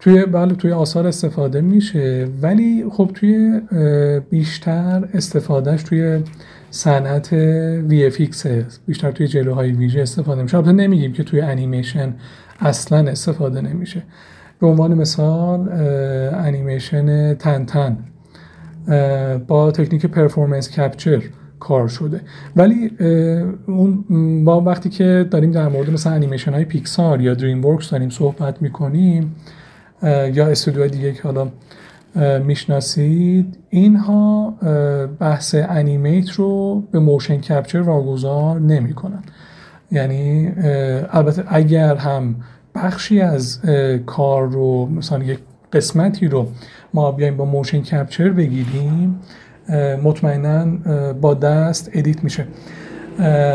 توی بله توی آثار استفاده میشه. ولی خب توی بیشتر استفادهش توی صنعت VFX بیشتر توی جلوهای ویژه استفاده میشه. البته نمیگیم که توی انیمیشن اصلا استفاده نمیشه. به عنوان مثال انیمیشن تن تن با تکنیک پرفورمنس کپچر کار شده. ولی اون با وقتی که داریم در مورد مثلا انیمیشن های پیکسار یا دریم ورکس داریم صحبت می‌کنیم یا استودیو دیگه که حالا می‌شناسید؟ اینها بحث animate رو به motion capture واگذار نمی‌کنن. یعنی البته اگر هم بخشی از کار رو مثلا یک قسمتی رو ما بیایم با motion capture بگیریم مطمئنا با دست edit میشه.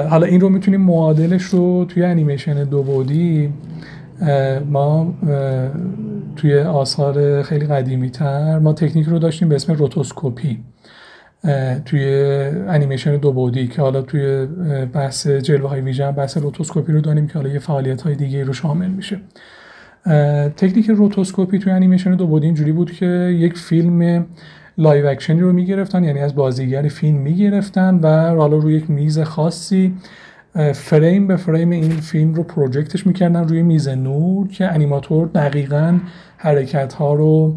حالا این رو می‌تونیم معادلش رو توی انیمیشن دو بعدی ما توی آثار خیلی قدیمی تر ما تکنیک رو داشتیم به اسم روتوسکوپی توی انیمیشن دو بعدی که حالا توی بحث جلوه های ویژه بحث روتوسکوپی رو داریم که حالا یه فعالیت های دیگه رو شامل میشه. تکنیک روتوسکوپی توی انیمیشن دو بعدی اینجوری بود که یک فیلم live action ی رو می‌گرفتن یعنی از بازیگر فیلم می‌گرفتن و حالا روی یک میز خاصی فریم به فریم این فیلم رو project ش می‌کردن روی میز نور که انیماتور دقیقا حرکت ها رو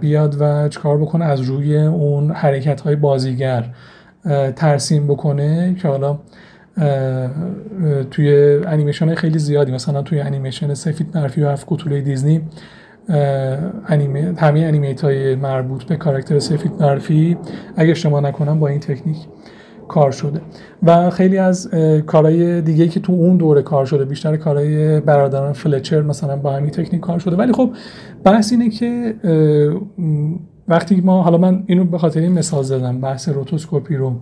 بیاد و چکار بکنه از روی اون حرکت های بازیگر ترسیم بکنه که حالا توی انیمیشن خیلی زیادی مثلا توی انیمیشن سفید برفی و هفت کوتوله دیزنی انیمه همه انیمیت های مربوط به کاراکتر سفید برفی اگه اشتباه نکنم با این تکنیک. کار شده. و خیلی از کارهای دیگه که تو اون دوره کار شده بیشتر کارهای برادران فلچر مثلا با همین تکنیک کار شده. ولی خب بحث اینه که وقتی ما حالا من اینو به خاطر این مثال زدم بحث روتوسکوپی رو.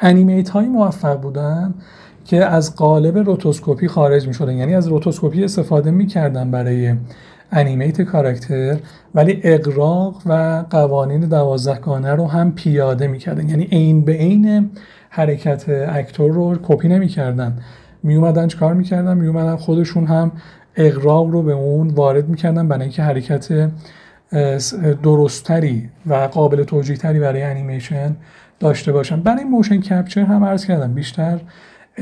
انیمیت های موفق بودن که از قالب روتوسکوپی خارج می شدن یعنی از روتوسکوپی استفاده می کردن برای animate کاراکتر ولی اغراق و قوانین دوازده‌گانه رو هم پیاده می‌کردن. یعنی عین به عین حرکت actor رو کپی نمی‌کردن. می اومدن چیکار می‌کردن؟ می اومدن خودشون هم اغراق رو به اون وارد می‌کردن برای اینکه حرکت درستتری و قابل توجیه تری برای انیمیشن داشته باشن. برای motion capture هم عرض کردم بیشتر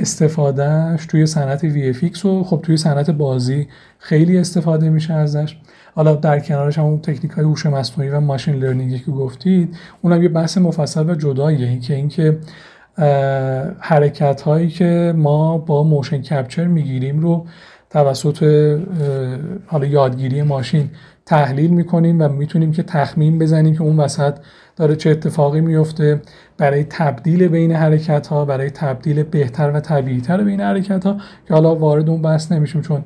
استفادهش توی صنعت وی و خب توی صنعت بازی خیلی استفاده میشه ازش. حالا در کنارش هم تکنیک های هوش مصنوعی و machine learning ی که گفتید اونم یه بحث مفصل و جداییه. این که اینکه حرکت هایی که ما با motion capture می‌گیریم رو توسط حالا یادگیری ماشین تحلیل می‌کنیم و می‌تونیم که تخمین بزنیم که اون وسط داره چه اتفاقی میفته برای تبدیل بین حرکت ها برای تبدیل بهتر و طبیعی تر بین حرکت ها که حالا وارد اون بحث نمیشیم چون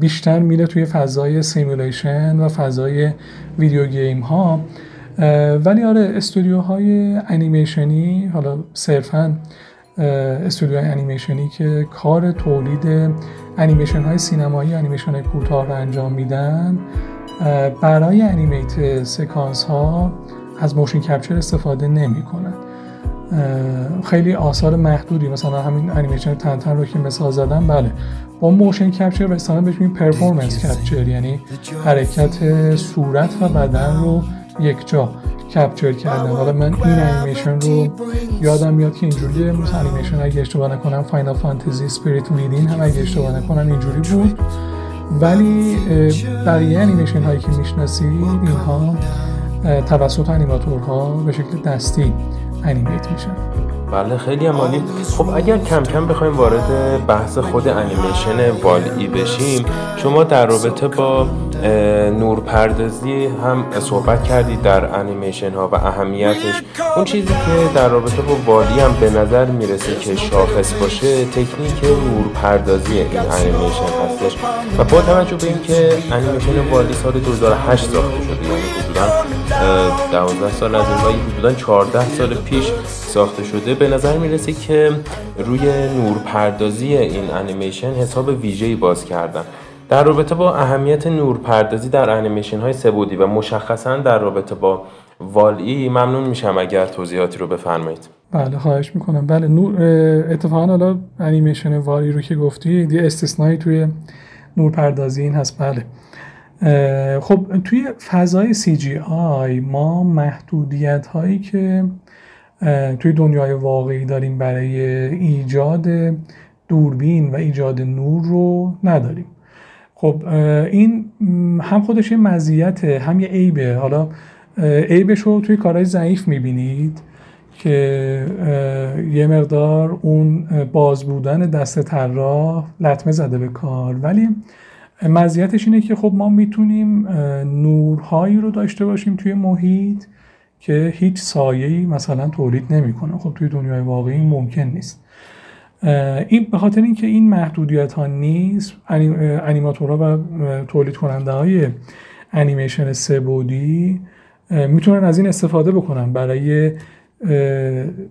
بیشتر میره توی فضای simulation و فضای video game ها ولی آره استودیوهای انیمیشنی حالا صرفا استودیوهای انیمیشنی که کار تولید انیمیشن های سینمایی انیمیشن های کوتاه رو انجام میدن برای animate سکانس ها از motion capture استفاده نمی کنن. خیلی آثار محدودی مثلا همین انیمیشن تن تن رو که مثال زدم بله. با motion capture مثلا بهش میگیم performance capture یعنی حرکت صورت و بدن رو یک جا capture کردن. حالا من این انیمیشن رو یادم میاد که اینجوری مثلا انیمیشن اگه اشتباه نکنم Final Fantasy Spirits Within هم اگه اشتباه نکنم اینجوری بود. ولی برای انیمیشن هایی که می‌شناسید اینها توسط انیماتورها به شکل دستی انیمیت میشن. بله خیلی عالی. خب اگر کم کم بخوایم وارد بحث خود انیمیشن والی بشیم شما در رابطه با نورپردازی هم صحبت کردید در انیمیشن ها و اهمیتش. اون چیزی که در رابطه با والی هم به نظر می‌رسه که شاخص باشه تکنیک نورپردازی این انیمیشن هستش. و با توجه به اینکه انیمیشن والی سال 2008 ساخته شده یعنی حدودا 12 سال از این حدودا 14 سال پیش ساخته شده. به نظر می‌رسه که روی نورپردازی این انیمیشن حساب ویژه‌ای باز کردن. در رابطه با اهمیت نورپردازی در انیمیشن های سبودی و مشخصا در رابطه با والی ممنون میشم اگر توضیحاتی رو بفرمایید. بله خواهش می‌کنم. بله نور اتفاقا حالا انیمیشن والی رو که گفتی یه استثنایی توی نورپردازی این هست. بله. خب توی فضای CGI ما محدودیت هایی که توی دنیای واقعی داریم برای ایجاد دوربین و ایجاد نور رو نداریم. خب این هم خودش یه مزیت هم یه عیبه. حالا عیبش رو توی کارهای ضعیف می‌بینید که یه مقدار اون باز بودن دست طراح لطمه زده به کار. ولی مزیتش اینه که خب ما می‌تونیم نورهایی رو داشته باشیم توی محیط که هیچ سایه‌ای مثلا تولید نمی‌کنه. خب توی دنیای واقعی ممکن نیست. این به خاطر اینکه این محدودیت ها نیست انیماتورها و تولید کننده های انیمیشن سبودی می‌تونن از این استفاده بکنن برای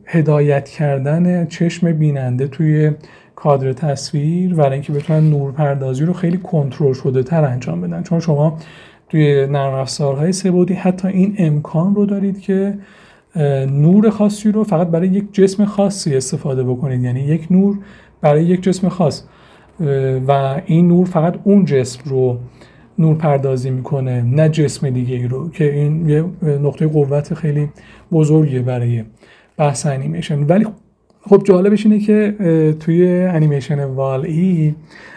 هدایت کردن چشم بیننده توی کادر تصویر برای اینکه بتونن نورپردازی رو خیلی کنترل شده تر انجام بدن. چون شما توی نرم افزارهای سبودی حتی این امکان رو دارید که نور خاصی رو فقط برای یک جسم خاصی استفاده بکنید. یعنی یک نور برای یک جسم خاص. و این نور فقط اون جسم رو نور پردازی می‌کنه نه جسم دیگه ای رو که این یه نقطه قوت خیلی بزرگیه برای بحث انیمیشن. ولی خب جالبش اینه که توی انیمیشن والی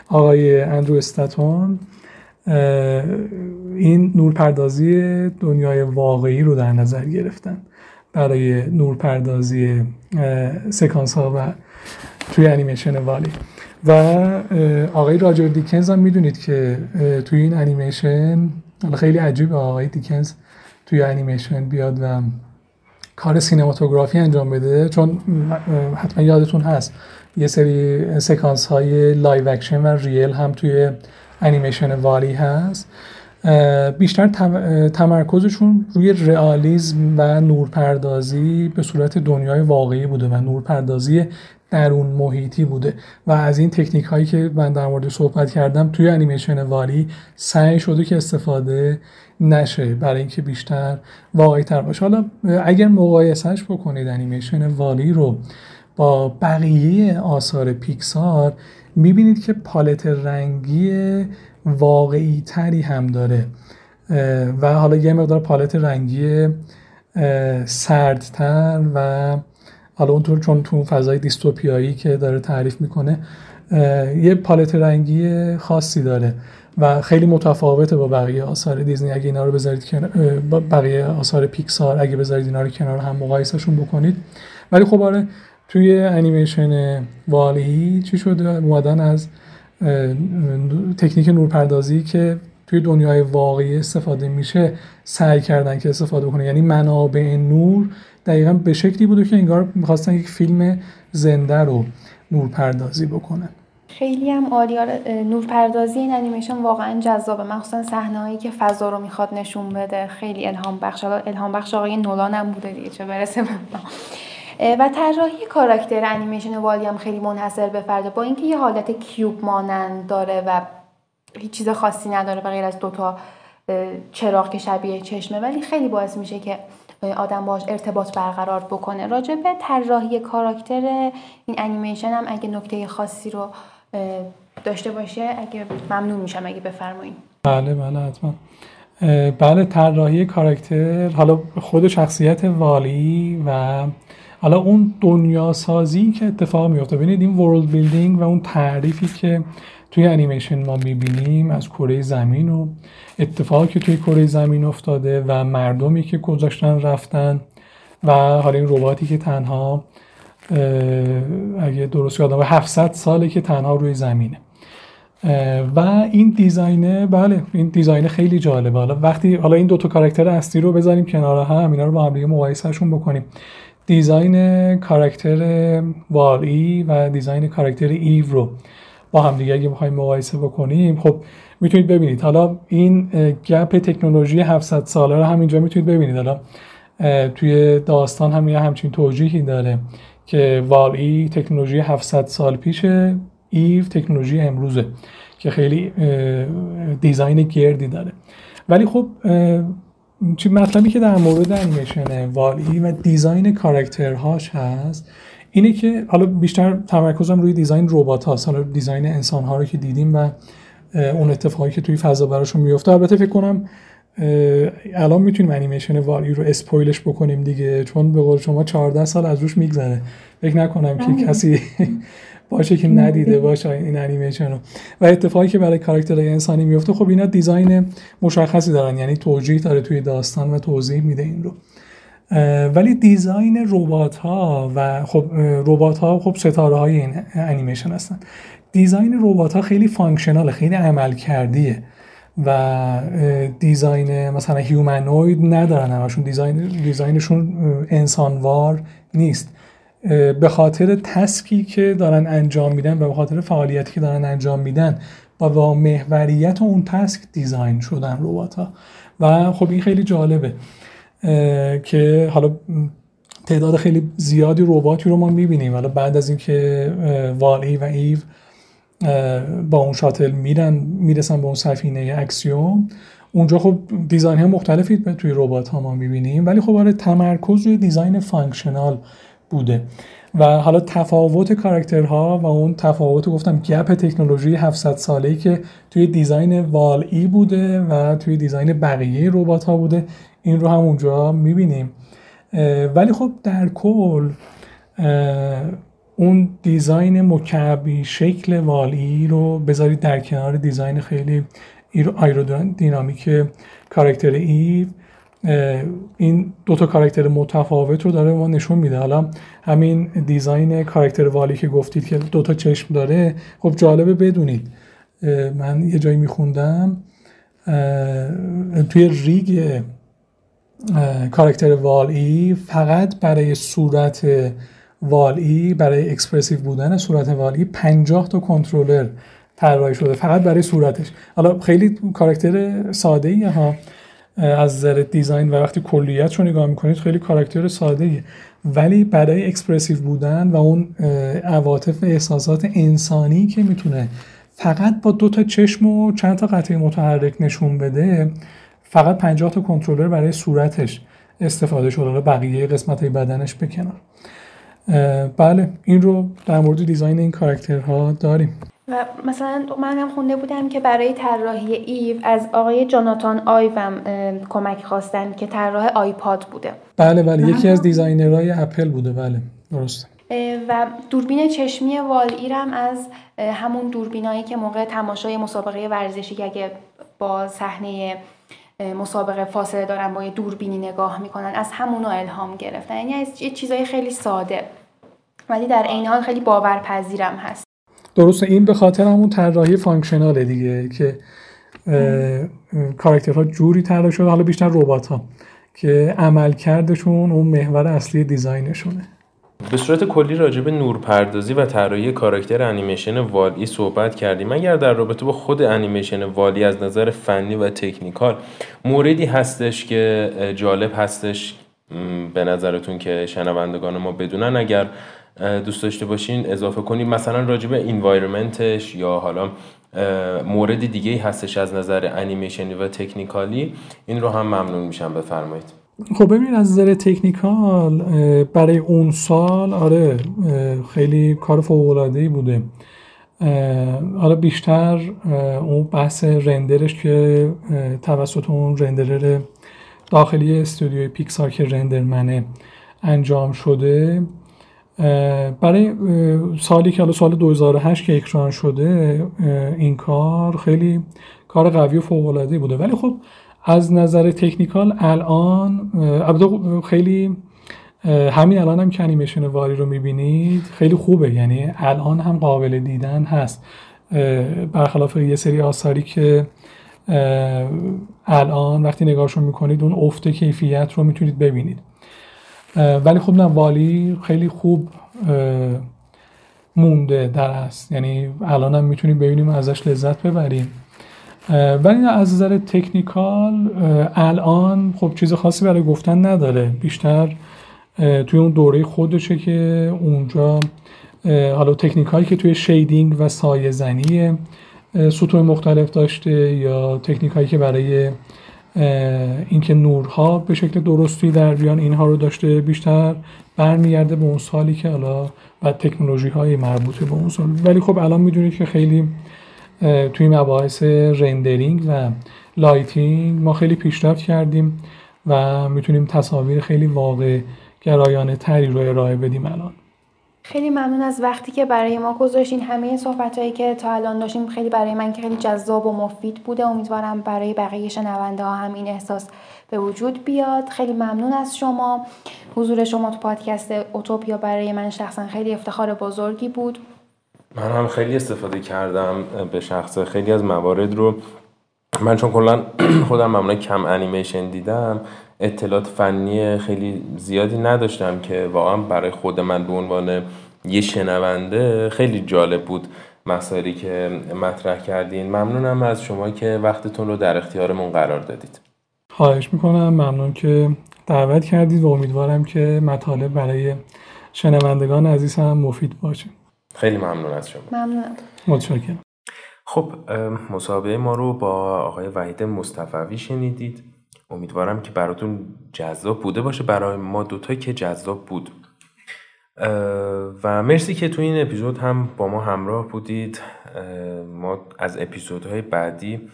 آقای اندرو استاتون این نورپردازی دنیای واقعی رو در نظر گرفتن برای نورپردازی سکانس ها و توی انیمیشن والی. و آقای راجر دیکنز هم می‌دونید که توی این انیمیشن خیلی عجیب آقای دیکنز توی انیمیشن بیاد و کار سینماتوگرافی انجام بده چون حتما یادتون هست یه سری سکانس های live action و real هم توی انیمیشن WALL-E هست. بیشتر تمرکزشون روی رئالیسم و نورپردازی به صورت دنیای واقعی بوده و نورپردازی درون محیطی بوده. و از این تکنیک هایی که من در مورد صحبت کردم توی انیمیشن WALL-E سعی شده که استفاده نشه برای اینکه بیشتر واقعی تر باشه. حالا اگر مقایسهش بکنید انیمیشن والی رو با بقیه آثار پیکسار می‌بینید که پالت رنگی واقعی تری هم داره. و حالا یه مقدار پالت رنگی سردتر و حالا اونطور چون تو فضای دیستوپیایی که داره تعریف می‌کنه یه پالت رنگی خاصی داره. و خیلی متفاوته با بقیه آثار دیزنی. اگه اینا رو بذارید با بقیه آثار پیکسار اگه بذارید اینا رو کنار هم مقایسهشون بکنید. ولی خب آره توی انیمیشن والی چی شده اومدن از تکنیک نورپردازی که توی دنیای واقعی استفاده میشه سعی کردن که استفاده کنه یعنی منابع نور دقیقا به شکلی بوده که انگار می‌خواستن یک فیلم زنده رو نورپردازی بکنن. خیلی هم عالی آره، نورپردازی این انیمیشن واقعا جذابه. مخصوصا صحنه‌هایی که فضا رو می‌خواد نشون بده. خیلی الهام بخش. الهام بخش آقای نولان هم بوده دیگه چه برسه و طراحی کاراکتر انیمیشن والی هم خیلی منحصر به فرده. با اینکه یه حالت کیوب مانند داره و هیچ چیز خاصی نداره و غیر از دوتا چراغ که شبیه چشمه ولی خیلی باعث میشه که آدم باش ارتباط برقرار بکنه. راجع به طراحی کاراکتر این انیمیشن هم اگه نکته خاصی رو داشته باشه اگه ممنون میشم اگه بفرمایید بله بله حتما. بله طراحی کاراکتر حالا خود شخصیت WALL-E و حالا اون دنیا سازی که اتفاق میفته ببینید این world building و اون تعریفی که توی انیمیشن ما می‌بینیم از کره زمین و اتفاقی که توی کره زمین افتاده و مردمی که گذاشتن رفتن و حالا این رباتی که تنها اگه درست یادم 700 ساله که تنها روی زمینه. و این design ه بله این design خیلی جالبه. حالا وقتی حالا این دو تا کاراکتر اصلی رو بذاریم کنار هم اینا رو با هم دیگه مقایسهشون بکنیم. design کاراکتر WALL-E و design کاراکتر EVE رو با هم دیگه اگه بخوایم مقایسه بکنیم خب می‌تونید ببینید. حالا این gap تکنولوژی 700 ساله رو همینجا می‌تونید ببینید. حالا توی داستان هم یه همچین توجیهی داره. که WALL-E تکنولوژی 700 سال پیشه EVE تکنولوژی امروزه که خیلی design گردی داره. ولی خب چی مطلبی که در مورد انیمیشن WALL-E و design کاراکترهاش هست اینه که حالا بیشتر تمرکزم روی design ربات هاست. حالا design انسان ها رو که دیدیم و اون اتفاقی که توی فضا براشون میفته البته فکر کنم الان می‌تونیم انیمیشن WALL-E رو spoil ش بکنیم دیگه چون به قول شما 14 سال از روش میگذره. فکر نکنم که بله. کسی باشه که ندیده باشه این انیمیشن رو. و اتفاقی که برای کاراکترهای انسانی میفته خب اینا design مشخصی دارن یعنی توجیه داره توی داستان و توضیح میده این رو. ولی design ربات ها و خب ربات ها خب ستاره های این انیمیشن هستن. design ربات ها خیلی functional ه خیلی عملکردیه و design مثلا humanoid ندارن همشون. design، design شون انسانوار نیست. به خاطر task ی که دارن انجام میدن و به خاطر فعالیتی که دارن انجام میدن و با محوریت اون task design شدن ربات ها و خب این خیلی جالبه که حالا تعداد خیلی زیادی رباتی رو ما می‌بینیم. حالا بعد از اینکه WALL-E و EVE با اون شاتل میرن می‌رسن به اون سفینه Axiom. اونجا خب design های مختلفی توی ربات ها ما می‌بینیم ولی خب آره تمرکز روی design functional بوده. و حالا تفاوت کاراکترها و اون تفاوت گفتم gap تکنولوژی 700 ساله ای که توی design WALL-E بوده و توی design بقیه ربات ها بوده این رو هم اونجا می‌بینیم. ولی خب در کل اون design مکعبی شکل WALL-E رو بذارید در کنار design خیلی aerodynamic کاراکتر EVE این دو تا کاراکتر متفاوت رو داره ما نشون میده. حالا همین design کاراکتر WALL-E که گفتید که دو تا چشم داره خب جالبه بدونید. من یه جایی میخوندم. توی rig کاراکتر WALL-E فقط برای صورت WALL-E برای expressive بودن صورت WALL-E 50 تا کنترلر طراحی شده فقط برای صورتش. حالا خیلی کاراکتر ساده ای ها. از نظر design و وقتی کلیت رو نگاه می‌کنید خیلی کاراکتر ساده ایه. ولی برای expressive بودن و اون عواطف احساسات انسانی که می‌تونه فقط با دو تا چشم و چند تا قطعه متحرک نشون بده فقط 50 تا کنترلر برای صورتش استفاده شده. بقیه قسمت های بدنش بکنن بله این رو در مورد design این کاراکترها داریم. و مثلا من هم خونده بودم که برای طراحی EVE از آقای جاناتان آیوم کمک خواستن که طراح iPod بوده. بله بله یکی از designer های Apple بوده بله درست و دوربین چشمی WALL-E رم از همون دوربینایی که موقع تماشای مسابقه ورزشی که اگه با صحنه مسابقه فاصله دارن با یه دوربینی نگاه می‌کنن از همونو الهام گرفتن. یعنی از چیزای خیلی ساده. ولی در عین حال خیلی باورپذیرم هست. درسته این به خاطر همون طراحی functional ه دیگه که کاراکترها جوری طراحی شده حالا بیشتر ربات ها که عملکردشون اون محور اصلی دیزاینشونه. به صورت کلی راجع به نورپردازی و طراحی کاراکتر انیمیشن والی صحبت کردیم. اگر در رابطه با خود انیمیشن والی از نظر فنی و تکنیکال موردی هستش که جالب هستش به نظرتون که شنوندگان ما بدونن اگر دوست داشته باشین اضافه کنیم. مثلا راجع به انوایرمنتش یا حالا مورد دیگه هستش از نظر انیمیشنی و تکنیکالی این رو هم ممنون میشم. بفرمایید. خب ببین از نظر تکنیکال برای اون سال آره خیلی کار فوق بوده. حالا بیشتر اون بحث رندرش که توسط اون رندرر داخلی استودیوی پیکسار که رندرمنه انجام شده. برای سالی که حالا سال 2008 که اکران شده این کار خیلی کار قوی و فوق بوده. ولی خب از نظر تکنیکال الان خیلی همین الان هم که انیمیشن واری رو می‌بینید خیلی خوبه. یعنی الان هم قابل دیدن هست. برخلاف یه سری آثاری که الان وقتی نگاهشون می‌کنید اون افت کیفیت رو می‌تونید ببینید. ولی خب نه والی خیلی خوب مونده در است یعنی الان هم می‌تونیم ببینیم ازش لذت ببریم. ولی از نظر تکنیکال الان خب چیز خاصی برای گفتن نداره. بیشتر توی اون دوره خودشه که اونجا حالا تکنیک که توی شیدینگ و سایه زنی سطوح مختلف داشته یا تکنیک که برای اینکه نورها به شکل درستی در بیان اینها رو داشته بیشتر برمیگرده به اون سالی که حالا و تکنولوژی های مربوطه به اون سال. ولی خب الان می‌دونید که خیلی توی مباحث rendering و lighting ما خیلی پیشرفت کردیم و می‌تونیم تصاویر خیلی واقع گرایانه تری رو ارائه بدیم الان. خیلی ممنون از وقتی که برای ما گذاشتین. همه صحبت هایی که تا الان داشتیم خیلی برای من که خیلی جذاب و مفید بوده. امیدوارم برای بقیه شنونده ها هم این احساس به وجود بیاد. خیلی ممنون از شما. حضور شما تو پادکست اوتوپیا برای من شخصا خیلی افتخار بزرگی بود. من هم خیلی استفاده کردم به شخص خیلی از موارد رو. من چون کلا خودم معمولا کم انیمیشن دیدم اطلاعات فنی خیلی زیادی نداشتم که واقعا برای خود من به عنوان یه شنونده خیلی جالب بود مسائلی که مطرح کردین. ممنونم از شما که وقتتون رو در اختیارمون قرار دادید. خواهش می‌کنم. ممنون که دعوت کردید و امیدوارم که مطالب برای شنوندگان عزیز هم مفید باشه. خیلی ممنون از شما. ممنونم متشکرم. خب مسابقه ما رو با آقای وحید مصطفوی شنیدید. امیدوارم که براتون جذاب بوده باشه. برای ما دوتا که جذاب بود. و مرسی که تو این اپیزود هم با ما همراه بودید. ما از اپیزودهای بعدی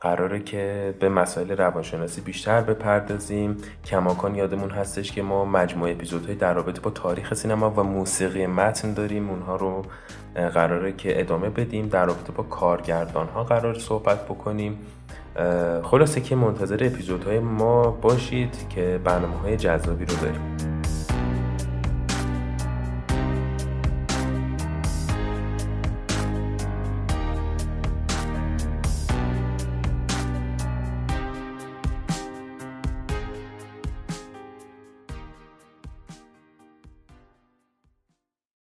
قراره که به مسائل روانشناسی بیشتر بپردازیم. کماکان یادمون هستش که ما مجموعه اپیزودهای در رابطه با تاریخ سینما و موسیقی متن داریم. اونها رو قراره که ادامه بدیم. در رابطه با کارگردان ها قرار صحبت بکنیم. خلاصه که منتظر اپیزودهای ما باشید که برنامه های جذابی رو داریم.